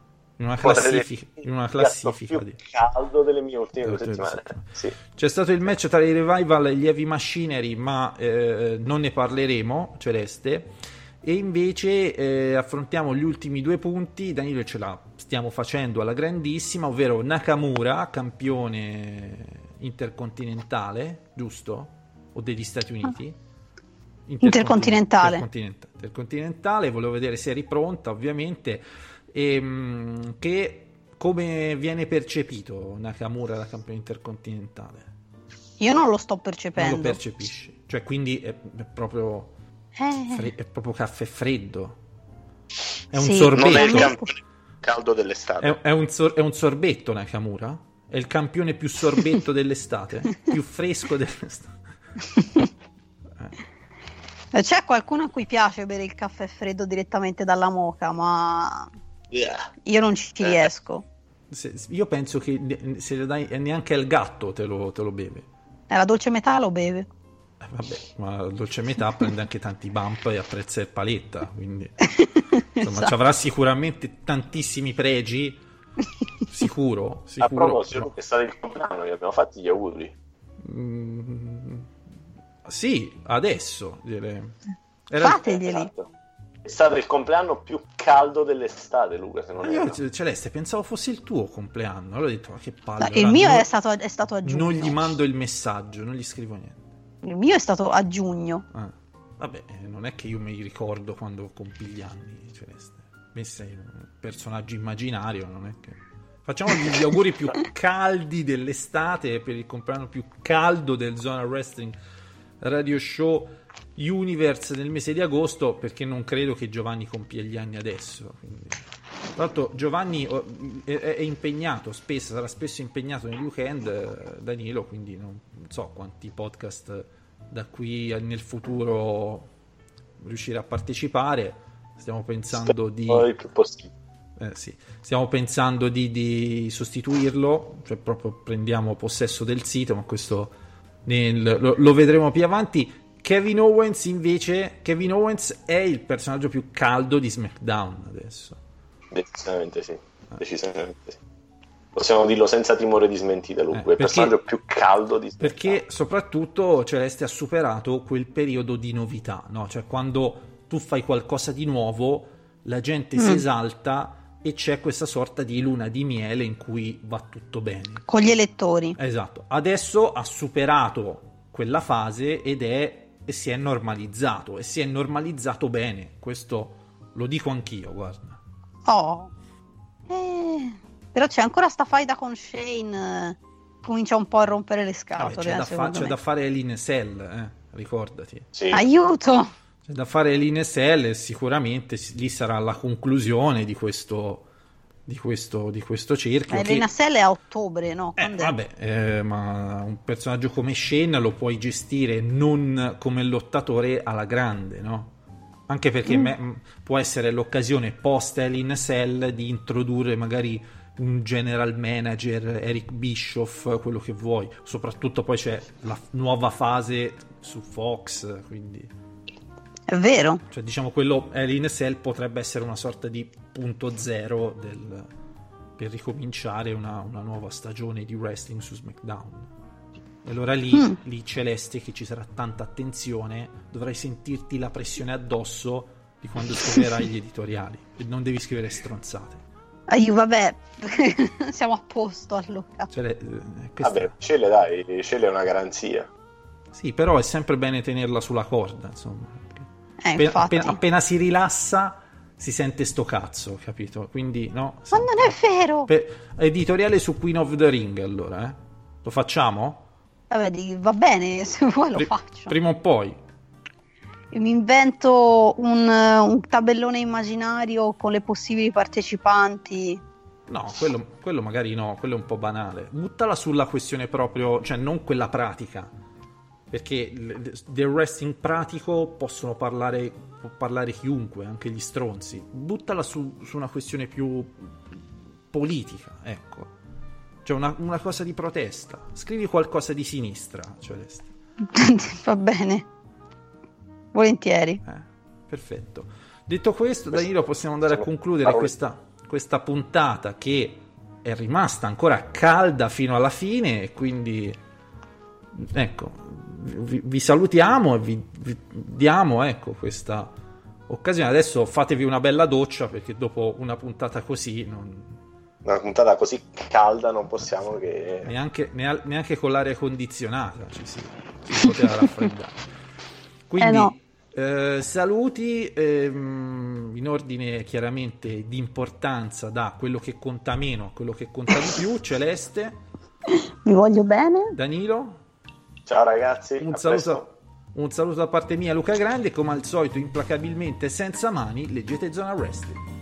In una classifica, in una classifica più di... caldo delle mie ultime due settimane. Sì. C'è stato il match tra i Revival e gli Heavy Machinery, ma eh, non ne parleremo, Celeste. E invece eh, affrontiamo gli ultimi due punti. Danilo ce la stiamo facendo alla grandissima, ovvero Nakamura, campione intercontinentale, giusto? O degli Stati Uniti? Intercontinentale. Intercontinenta- Intercontinentale, volevo vedere se eri pronta, ovviamente. E, mm, che come viene percepito Nakamura da campione intercontinentale? Io non lo sto Non percependo. lo percepisci, cioè quindi è, è proprio Eh, fre- è proprio caffè freddo. È un Sì, sorbetto. Non è il caldo dell'estate. È, è un sor- è un sorbetto Nakamura? È il campione più sorbetto dell'estate? [laughs] più fresco dell'estate? eh, C'è qualcuno a cui piace bere il caffè freddo direttamente dalla moca, ma. Io non ci Eh. riesco. Se- io penso che se le dai neanche al gatto te lo, te lo beve. Eh, la dolce metà lo beve. Eh, vabbè, ma la dolce metà prende anche tanti bump e apprezza il paletta, quindi [laughs] insomma Esatto. ci avrà sicuramente tantissimi pregi, sicuro, [laughs] A sicuro. proposito, però- che è stato il compleanno, gli abbiamo fatti gli auguri. Mm, sì, adesso direi. Era- Fateglieli. Esatto. È stato il compleanno più caldo dell'estate, Luca, se non Ma io, erro. Celeste, pensavo fosse il tuo compleanno. Allora ho detto, ma che palle. No, il allora mio non- è stato, è stato a giugno. Non gli mando il messaggio, non gli scrivo niente. Il mio è stato a giugno. Ah, Vabbè, eh, non è che io mi ricordo quando compi gli anni, Celeste. Me sei un personaggio immaginario, non è che... Facciamo gli auguri più [laughs] caldi dell'estate per il compleanno più caldo del Zona Wrestling Radio Show Universe nel mese di agosto, perché non credo che Giovanni compia gli anni adesso. Quindi... Tra l'altro Giovanni oh, è, impegnato spesso, sarà spesso impegnato nel weekend, eh, Danilo, quindi non, so quanti podcast da qui nel futuro riuscirà a partecipare. Stiamo pensando di... Eh, sì. Stiamo pensando di, di sostituirlo, cioè proprio prendiamo possesso del sito, ma questo nel- lo, lo vedremo più avanti. Kevin Owens invece, Kevin Owens è il personaggio più caldo di SmackDown adesso. Decisamente sì. Decisamente sì. Possiamo dirlo senza timore di smentita, Luca. Eh, è il perché- personaggio più caldo di Perché soprattutto Celeste ha superato quel periodo di novità, no? Cioè quando tu fai qualcosa di nuovo, la gente si Mm. esalta e c'è questa sorta di luna di miele in cui va tutto bene. Con gli elettori. Esatto, adesso ha superato quella fase ed è e si è normalizzato e si è normalizzato bene. Questo lo dico anch'io, guarda. Oh. Eh, Però c'è ancora sta faida con Shane. eh, Comincia un po' a rompere le Vabbè, scatole. c'è, eh, da fa- c'è da fare l'Inesel, eh, ricordati. Sì. Aiuto! C'è da fare l'Inesel e sicuramente lì sarà la conclusione di questo, di questo, di questo cerchio. Eh, che- è a ottobre, no? Eh, vabbè, eh, ma un personaggio come Shane lo puoi gestire non come lottatore alla grande, no? Anche perché Mm. me- può essere l'occasione post Hell in a Cell di introdurre magari un general manager, Eric Bischoff, quello che vuoi. Soprattutto poi c'è la f- nuova fase su Fox, quindi È vero. cioè, diciamo quello Hell in a Cell potrebbe essere una sorta di punto zero del- per ricominciare una, una nuova stagione di wrestling su SmackDown. E allora lì, Mm. lì Celeste, che ci sarà tanta attenzione, dovrai sentirti la pressione addosso di quando [laughs] scriverai gli editoriali. E non devi scrivere stronzate. Aiuto, vabbè. [laughs] Siamo a posto allora. Cioè, eh, questa- Vabbè, Cele dai, Cele è una garanzia. Sì, però è sempre bene tenerla sulla corda, insomma. Eh, appena, appena- appena si rilassa si sente sto cazzo, capito? Quindi, no? Ma non è vero! Per- editoriale su Queen of the Ring, allora, eh? Lo facciamo? Vabbè, va bene, [laughs] se vuoi lo Pri- faccio. Prima o poi. Io mi invento un, un tabellone immaginario con le possibili partecipanti. No, quello, quello magari no, quello è un po' banale. Buttala sulla questione proprio, cioè non quella pratica. Perché del wrestling pratico possono parlare, può parlare chiunque, anche gli stronzi. Buttala su, su una questione più politica, ecco. Cioè una, una cosa di protesta. Scrivi qualcosa di sinistra, Celeste. [laughs] Va bene. Volentieri. Eh, perfetto. Detto questo, Danilo, possiamo andare a concludere questa, questa puntata che è rimasta ancora calda fino alla fine e quindi ecco, vi, vi salutiamo e vi, vi diamo ecco, questa occasione. Adesso fatevi una bella doccia perché dopo una puntata così non- Una puntata così calda non possiamo che... neanche, nea- neanche con l'aria condizionata ci si, si poteva [laughs] raffreddare. Quindi Eh no. eh, saluti ehm, in ordine chiaramente di importanza da quello che conta meno a quello che conta di più. Celeste, Vi voglio bene. Danilo, Ciao ragazzi, un saluto, un saluto da parte mia, Luca Grande. Come al solito, implacabilmente senza mani, leggete Zona Wrestling.